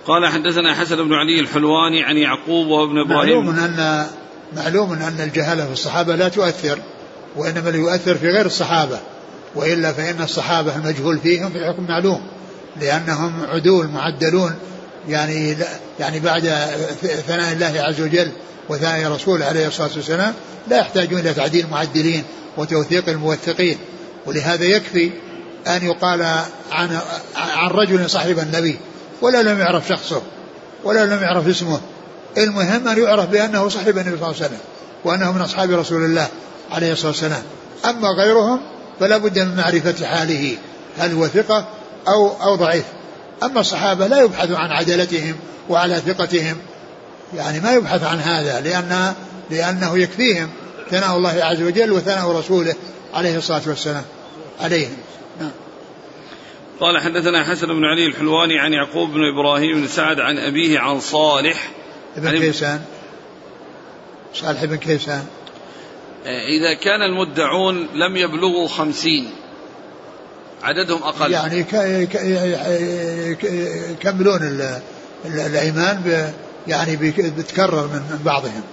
قال حدثنا حسن بن علي الحلواني عن يعقوب وابن إبراهيم. معلوم أن معلوم أن الجهاله في الصحابة لا تؤثر وإنما يؤثر في غير الصحابة وإلا فإن الصحابة المجهول فيهم في حكم معلوم لأنهم عدول معدلون يعني يعني بعد ثناء الله عز وجل وثناء رسوله عليه الصلاة والسلام لا يحتاجون إلى تعديل المعدلين وتوثيق الموثقين. ولهذا يكفي أن يقال عن عن رجل صاحب النبي ولا لم يعرف شخصه ولا لم يعرف اسمه. المهم أن يعرف بأنه صاحب النبي صلى الله عليه وسلم وأنه من أصحاب رسول الله عليه الصلاة والسلام. أما غيرهم فلا بد من معرفة حاله هل هو ثقة أو أو ضعيف. أما الصحابة لا يبحث عن عدالتهم وعلى ثقتهم. يعني ما يبحث عن هذا لأن لأنه يكفيهم ثناء الله عز وجل وثناء رسوله عليه الصلاة والسلام عليهم. قال حدثنا حسن بن علي الحلواني عن يعقوب بن إبراهيم بن سعد عن أبيه عن صالح ابن كيسان. صالح بن كيسان. إذا كان المدعون لم يبلغوا خمسين عددهم أقل. يعني يكملون الأيمان يعني بتكرر من بعضهم.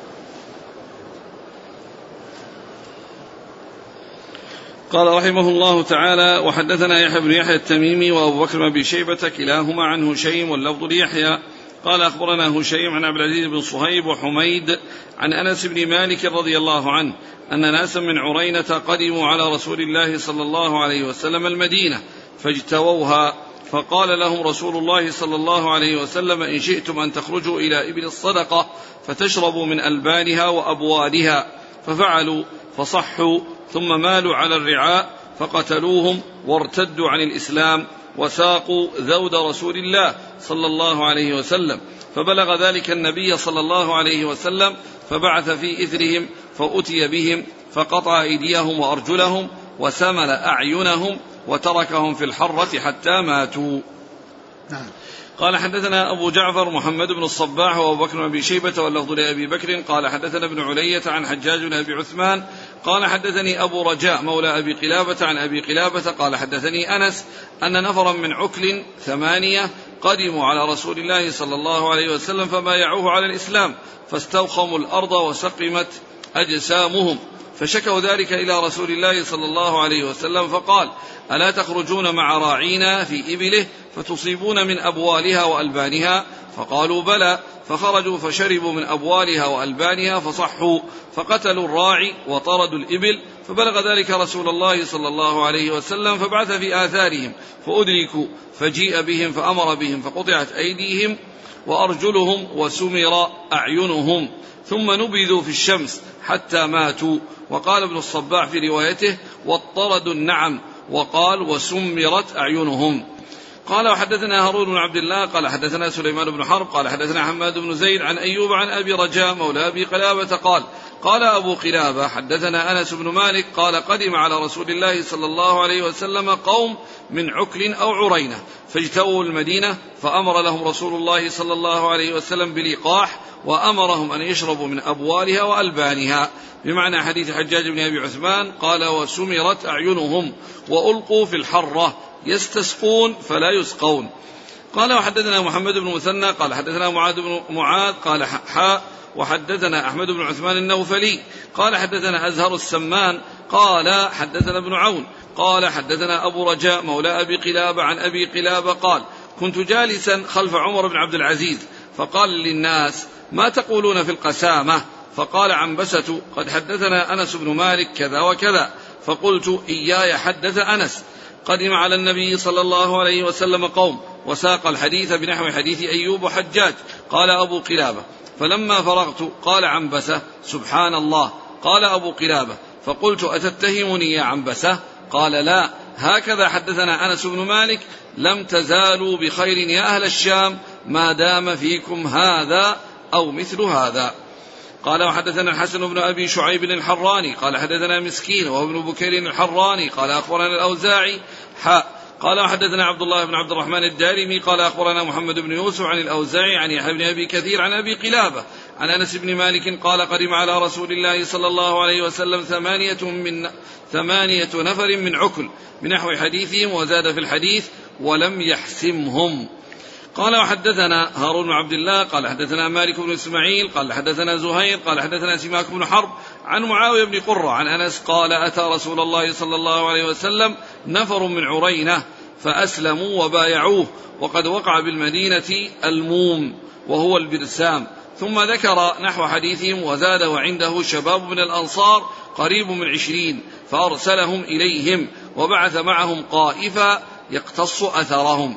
قال رحمه الله تعالى وحدثنا يحيى بن يحيى التميمي وأبو بكر بن ابي شيبة كلاهما عن هشيم واللفظ ليحيى. قال أخبرنا هشيم عن عبد العزيز بن صهيب وحميد عن أنس بن مالك رضي الله عنه أن ناسا من عرينة قدموا على رسول الله صلى الله عليه وسلم المدينة فاجتووها. فقال لهم رسول الله صلى الله عليه وسلم إن شئتم أن تخرجوا إلى إبل الصدقة فتشربوا من ألبانها وأبوالها. ففعلوا فصحوا ثم مالوا على الرعاء فقتلوهم وارتدوا عن الإسلام وساقوا ذود رسول الله صلى الله عليه وسلم فبلغ ذلك النبي صلى الله عليه وسلم فبعث في إثرهم فأتي بهم فقطع أيديهم وأرجلهم وسمل أعينهم وتركهم في الحرة حتى ماتوا. نعم. قال حدثنا أبو جعفر محمد بن الصباح وأبو بكر بن أبي شيبة واللفظ لأبي بكر. قال حدثنا ابن علية عن حجاج بن أبي عثمان. قال حدثني أبو رجاء مولى أبي قلابة عن أبي قلابة. قال حدثني أنس أن نفرا من عكل ثمانية قدموا على رسول الله صلى الله عليه وسلم فبايعوه على الإسلام. فاستوخموا الأرض وسقمت أجسامهم. فشكوا ذلك إلى رسول الله صلى الله عليه وسلم فقال ألا تخرجون مع راعينا في إبله فتصيبون من أبوالها وألبانها؟ فقالوا بلى. فخرجوا فشربوا من أبوالها وألبانها فصحوا فقتلوا الراعي وطردوا الإبل فبلغ ذلك رسول الله صلى الله عليه وسلم فبعث في آثارهم فأدركوا فجيء بهم فأمر بهم فقطعت أيديهم وأرجلهم وسمر أعينهم ثم نبذوا في الشمس حتى ماتوا. وقال ابن الصباح في روايته واطردوا النعم وقال وسمرت أعينهم. قال وحدثنا هارون بن عبد الله قال حدثنا سليمان بن حرب قال حدثنا حماد بن زيد عن أيوب عن أبي رجاء مولى أبي قلابة قال قال أبو قلابة حدثنا أنس بن مالك قال قدم على رسول الله صلى الله عليه وسلم قوم من عكل أو عرينة فاجتووا المدينة فأمر لهم رسول الله صلى الله عليه وسلم بلقاح وأمرهم أن يشربوا من أبوالها وألبانها. بمعنى حديث حجاج بن أبي عثمان قال وسمرت أعينهم وألقوا في الحرة يستسقون فلا يسقون. قال وحدثنا محمد بن مثنى قال حدثنا معاذ بن معاذ قال حاء وحدثنا أحمد بن عثمان النوفلي قال حدثنا أزهر السمان قال حدثنا ابن عون. قال حدثنا أبو رجاء مولى أبي قلابة عن أبي قلابة قال كنت جالسا خلف عمر بن عبد العزيز فقال للناس ما تقولون في القسامة؟ فقال عنبسة قد حدثنا أنس بن مالك كذا وكذا فقلت إياي حدث أنس. قدم على النبي صلى الله عليه وسلم قوم وساق الحديث بنحو حديث أيوب وحجاج قال أبو قلابة فلما فرغت قال عنبسة سبحان الله. قال أبو قلابة فقلت أتتهمني يا عنبسة؟ قال لا. هكذا حدثنا أنس بن مالك لم تزالوا بخير يا أهل الشام ما دام فيكم هذا أو مثل هذا. قال وحدثنا الحسن بن أبي شعيب الحراني قال حدثنا مسكين وهو ابن بكير الحراني قال أخبرنا الأوزاعي حاء قال وحدثنا عبد الله بن عبد الرحمن الدارمي قال أخبرنا محمد بن يوسف عن الأوزاعي عن يحيى بن أبي كثير عن أبي قلابة عن أنس بن مالك قال قدم على رسول الله صلى الله عليه وسلم ثمانية من ثمانية نفر من عكل بنحو حديثهم وزاد في الحديث ولم يحسمهم. قال وحدثنا هارون بن عبد الله قال حدثنا مالك بن إسماعيل قال حدثنا زهير قال حدثنا سماك بن حرب عن معاوية بن قرة عن أنس قال أتى رسول الله صلى الله عليه وسلم نفر من عرينة فأسلموا وبايعوه وقد وقع بالمدينة الموم وهو البرسام. ثم ذكر نحو حديثهم وزاد وعنده شباب من الأنصار قريب من عشرين فأرسلهم إليهم وبعث معهم قائفا يقتص أثرهم.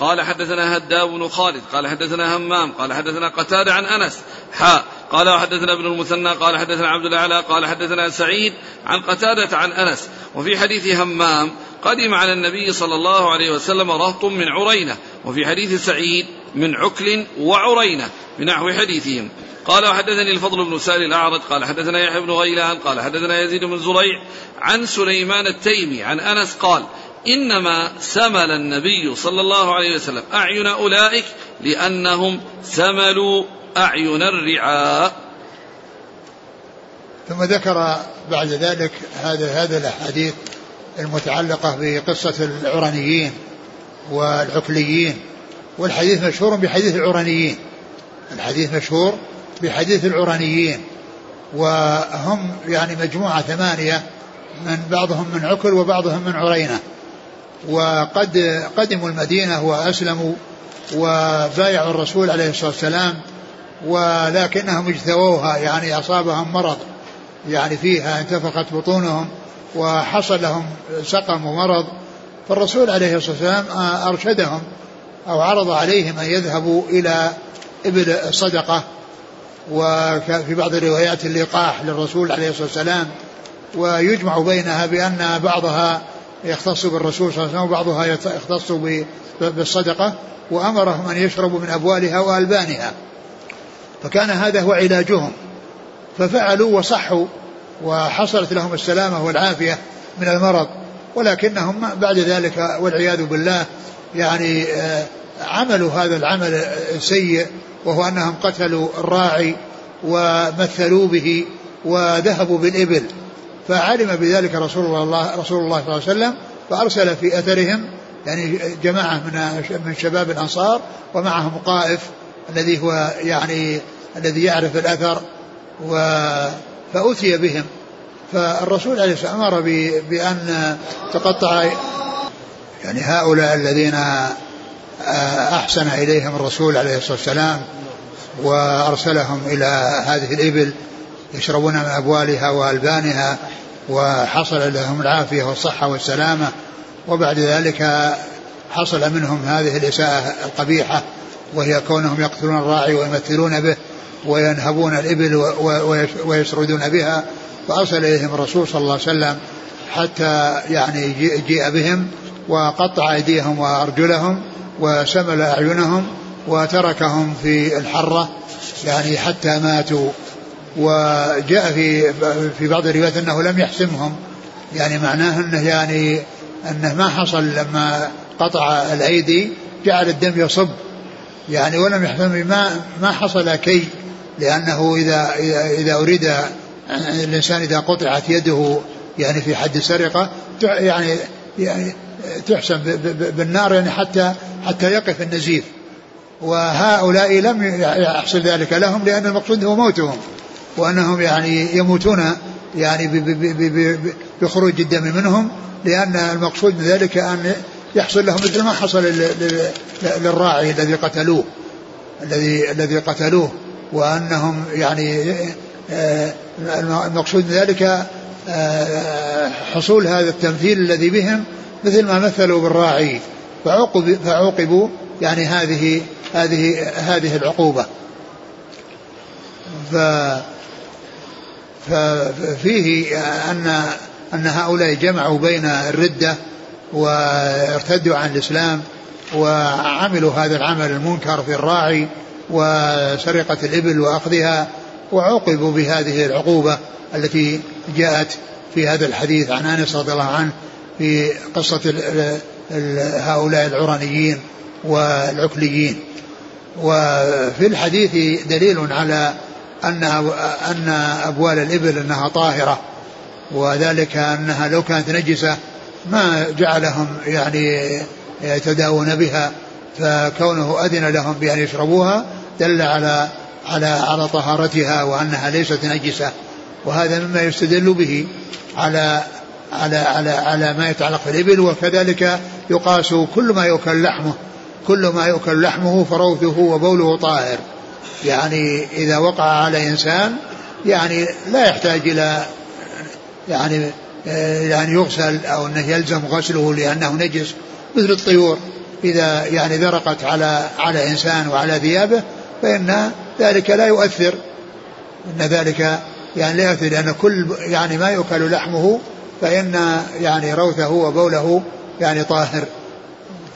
قال حدثنا هداب بن خالد قال حدثنا همام قال حدثنا قتادة عن أنس حاء قال وحدثنا ابن المثنى قال حدثنا عبد الأعلى قال حدثنا سعيد عن قتادة عن أنس. وفي حديث همام قدم على النبي صلى الله عليه وسلم رهط من عرينة. وفي حديث سعيد من عكل وعرينة بنحو حديثهم. قال وحدثني الفضل بن سالم الأعرج قال حدثنا يحيى بن غيلان قال حدثنا يزيد بن زريع عن سليمان التيمي عن أنس قال إنما سمل النبي صلى الله عليه وسلم أعين أولئك لأنهم سملوا أعين الرعاء. ثم ذكر بعد ذلك هذا هذا الأحاديث المتعلقة بقصة العرنيين والعكليين. والحديث مشهور بحديث العرنيين الحديث مشهور بحديث العرنيين وهم يعني مجموعة ثمانية من بعضهم من عكل وبعضهم من عرينة. وقد قدموا المدينة وأسلموا وبايعوا الرسول عليه الصلاة والسلام ولكنهم اجتووها يعني أصابهم مرض يعني فيها انتفخت بطونهم وحصل لهم سقم ومرض. فالرسول عليه الصلاة والسلام أرشدهم أو عرض عليهم أن يذهبوا إلى إبل الصدقة وفي بعض الروايات اللقاح للرسول عليه الصلاة والسلام ويجمع بينها بأن بعضها يختص بالرسول صلى الله عليه وسلم وبعضها يختص بالصدقة وأمرهم أن يشربوا من أبوالها وألبانها. فكان هذا هو علاجهم. ففعلوا وصحوا وحصلت لهم السلامة والعافية من المرض. ولكنهم بعد ذلك والعياذ بالله يعني آه، عملوا هذا العمل السيء وهو أنهم قتلوا الراعي ومثلوا به وذهبوا بالإبل. فعلم بذلك رسول الله رسول الله صلى الله عليه وسلم فأرسل في أثرهم يعني جماعة من من شباب الأنصار ومعهم قائف الذي هو يعني الذي يعرف الأثر و فأتي بهم. فالرسول عليه الصلاة والسلام أمر بأن تقطع يعني هؤلاء الذين آه، أحسن إليهم الرسول عليه الصلاة والسلام وأرسلهم إلى هذه الإبل يشربون من أبوالها وألبانها وحصل لهم العافية والصحة والسلامة وبعد ذلك حصل منهم هذه الإساءة القبيحة وهي كونهم يقتلون الراعي ويمثلون به وينهبون الإبل ويسردون بها فأرسل إليهم الرسول صلى الله عليه وسلم حتى يعني جيء بهم وقطع أيديهم وأرجلهم وسمل أعينهم وتركهم في الحرة يعني حتى ماتوا. وجاء في في بعض الروايات أنه لم يحسمهم. يعني معناه أنه يعني أنه ما حصل لما قطع الأيدي جعل الدم يصب. يعني ولم يحسم ما ما حصل كي لأنه إذا إذا, إذا أريد الإنسان إذا قطعت يده يعني في حد سرقة يعني يعني تحسن بالنار يعني حتى حتى يقف النزيف. وهؤلاء لم يحصل ذلك لهم لأن المقصود هو موتهم. وأنهم يعني يموتون يعني بخروج الدم منهم لأن المقصود من ذلك أن يحصل لهم مثل ما حصل للراعي الذي قتلوه الذي الذي قتلوه. وأنهم يعني آه، المقصود من ذلك آه، حصول هذا التمثيل الذي بهم مثل ما مثلوا بالراعي. فعوقب فعوقبوا يعني هذه هذه هذه العقوبة. ف ففيه أن أن هؤلاء جمعوا بين الردة وارتدوا عن الإسلام وعملوا هذا العمل المنكر في الراعي وسرقة الإبل وأخذها وعوقبوا بهذه العقوبة التي جاءت في هذا الحديث عن أنس رضي الله عنه في قصة هؤلاء العرانيين والعكليين. وفي الحديث دليل على أن أن أبوال الإبل أنها طاهرة وذلك أنها لو كانت نجسة ما جعلهم يعني يتداوون بها فكونه أذن لهم بأن يشربوها دل على على على طهارتها وأنها ليست نجسة وهذا مما يستدل به على على على على ما يتعلق بالإبل وكذلك يقاس كل ما يؤكل لحمه كل ما يؤكل لحمه فروثه وبوله طاهر. يعني إذا وقع على إنسان يعني لا يحتاج إلى يعني يعني يغسل أو أنه يلزم غسله لأنه نجس مثل الطيور. إذا يعني ذرقت على على إنسان وعلى ثيابه فإن ذلك لا يؤثر. إن ذلك يعني لا يؤثر لأن كل يعني ما يؤكل لحمه فإن يعني روثه وبوله يعني طاهر.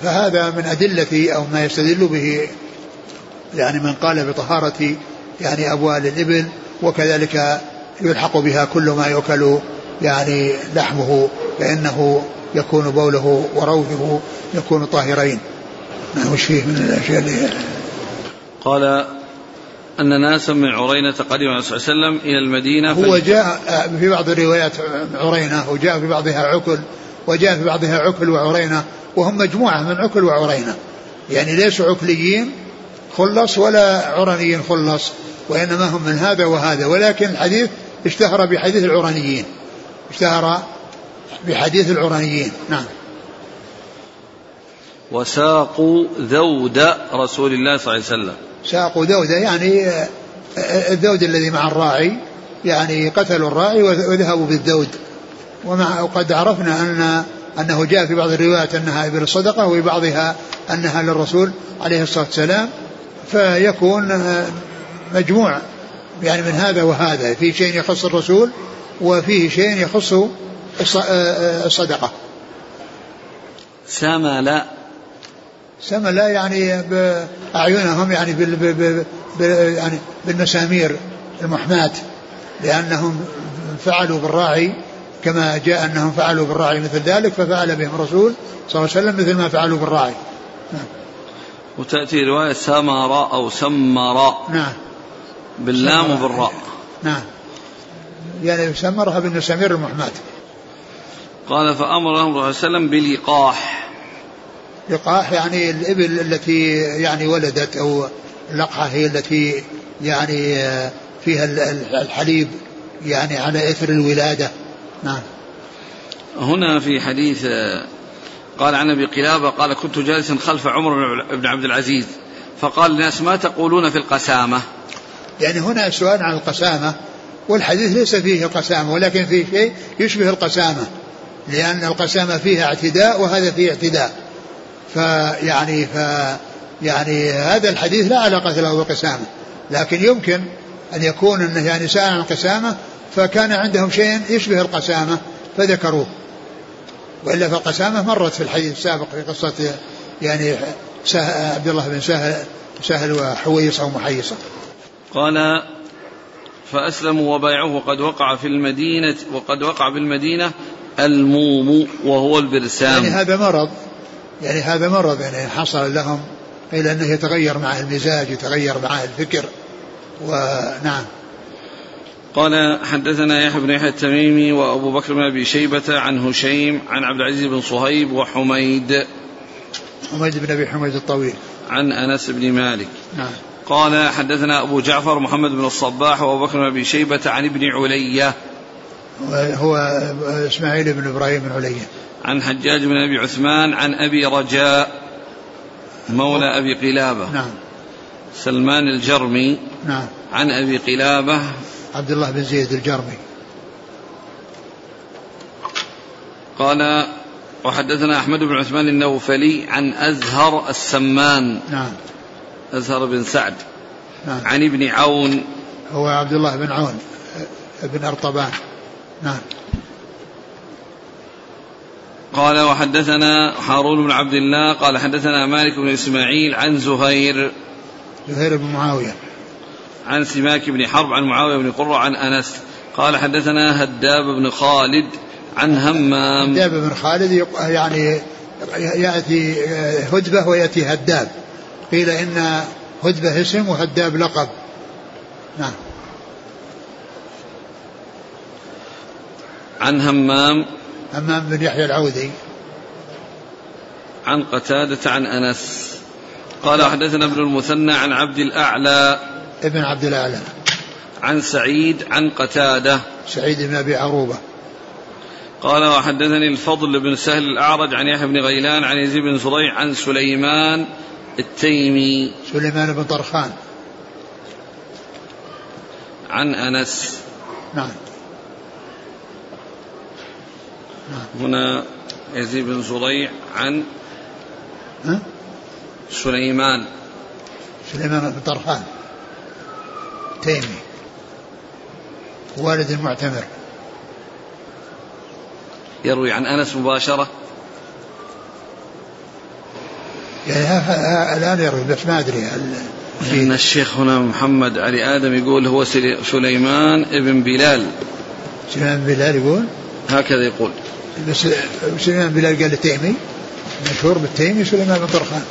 فهذا من أدلة أو ما يستدل به يعني من قال بطهارة يعني أبوال الإبل وكذلك يلحق بها كل ما يؤكل يعني لحمه فإنه يكون بوله وروثه يكون طاهرين. ما وش فيه من الأشياء اللي قال أن ناسا من عرينة قدم عليه الصلاة والسلام إلى المدينة هو جاء في بعض الروايات عرينة وجاء في بعضها عكل وجاء في بعضها عكل وعرينة وهم مجموعة من عكل وعرينة. يعني ليسوا عكليين خلص ولا عرنيين خلص وإنما هم من هذا وهذا. ولكن الحديث اشتهر بحديث العرنيين. اشتهر بحديث العرنيين. نعم. وساقوا ذود رسول الله صلى الله عليه وسلم. ساقوا ذود يعني الذود الذي مع الراعي يعني قتلوا الراعي وذهبوا بالذود ومع وقد عرفنا أن أنه جاء في بعض الروايات أنها ابل الصدقه وفي بعضها أنها للرسول عليه الصلاة والسلام. فيكون مجموع يعني من هذا وهذا في شيء يخص الرسول وفيه شيء يخص الصدقة. سمل سمل يعني بأعينهم يعني بال بال يعني بالمسامير المحماة لأنهم فعلوا بالراعي كما جاء أنهم فعلوا بالراعي مثل ذلك ففعل بهم الرسول صلى الله عليه وسلم مثل ما فعلوا بالراعي. نعم. وتأتي رواية سمر أو سمر نعم. باللام وبالراء. نعم. يعني سمرها بالمسامير المحماة. قال فأمر صلى الله عليه وسلم بلقاح لقاح يعني الإبل التي يعني ولدت أو اللقحة هي التي يعني فيها الحليب يعني على إثر الولادة. نعم. هنا في حديث قال عن أبي قلابة قال كنت جالسا خلف عمر بن عبد العزيز. فقال الناس ما تقولون في القسامة؟ يعني هنا سؤال عن القسامة والحديث ليس فيه القسامه ولكن فيه شيء يشبه القسامة لأن القسامة فيها اعتداء وهذا فيه اعتداء. فيعني ف يعني هذا الحديث لا علاقة له بالقسامه لكن يمكن أن يكون أنه يعني سأل عن القسامة فكان عندهم شيء يشبه القسامة فذكروه. وإلا فالقسامة مرت في الحديث السابق في قصة يعني عبد الله بن سهل سهل وحويصة ومحيصة. قال فأسلموا وبايعوه وقد وقع في المدينة وقد وقع بالمدينة الموم وهو البرسام. يعني هذا مرض يعني هذا مرض يعني حصل لهم إلى أنه يتغير معه المزاج يتغير معه الفكر. ونعم. قال حدثنا يحيى بن يحيى التميمي وأبو بكر بن أبي شيبة عن هشيم عن عبد العزيز بن صهيب وحميد. حميد بن أبي حميد الطويل. عن أنس بن مالك. نعم. قال حدثنا أبو جعفر محمد بن الصباح وأبو بكر بن أبي شيبة عن ابن علية. هو إسماعيل بن إبراهيم بن علية. عن حجاج بن أبي عثمان عن أبي رجاء مولى أبي قلابة. نعم. سلمان الجرمي نعم. عن أبي قلابة. عبد الله بن زيد الجرمي. قال وحدثنا أحمد بن عثمان النوفلي عن أزهر السمان. نعم. أزهر بن سعد. نعم. عن ابن عون. هو عبد الله بن عون بن أرطبان. نعم. قال وحدثنا هارون بن عبد الله قال حدثنا مالك بن إسماعيل عن زهير. زهير بن معاوية. عن سماك بن حرب عن معاوية بن قرة عن أنس. قال حدثنا هداب بن خالد عن همام. هداب بن خالد يعني يأتي هدبة ويأتي هداب. قيل إن هدبة اسم وهداب لقب. نعم. عن همام. همام بن يحيى العودي. عن قتادة عن أنس. قال حدثنا ابن المثنى عن عبد الأعلى. ابن عبد الأعلى. عن سعيد عن قتادة. سعيد بن أبي عروبة. قال وحدثني الفضل بن سهل الأعرج عن يحيى بن غيلان عن يزيد بن زريع عن سليمان التيمي. سليمان بن طرخان. عن أنس. نعم. هنا يزيد بن زريع عن ها؟ سليمان. سليمان بن طرخان تيمي. والد المعتمر. يروي عن أنس مباشرة. يعني ها ها الآن يروي بس ما أدري إن الشيخ هنا محمد علي آدم يقول هو سلي- سليمان ابن بلال. سليمان بن بلال يقول؟ هكذا يقول. سليمان بلال قال التيمي مشهور بالتيمي سليمان بن طرخان.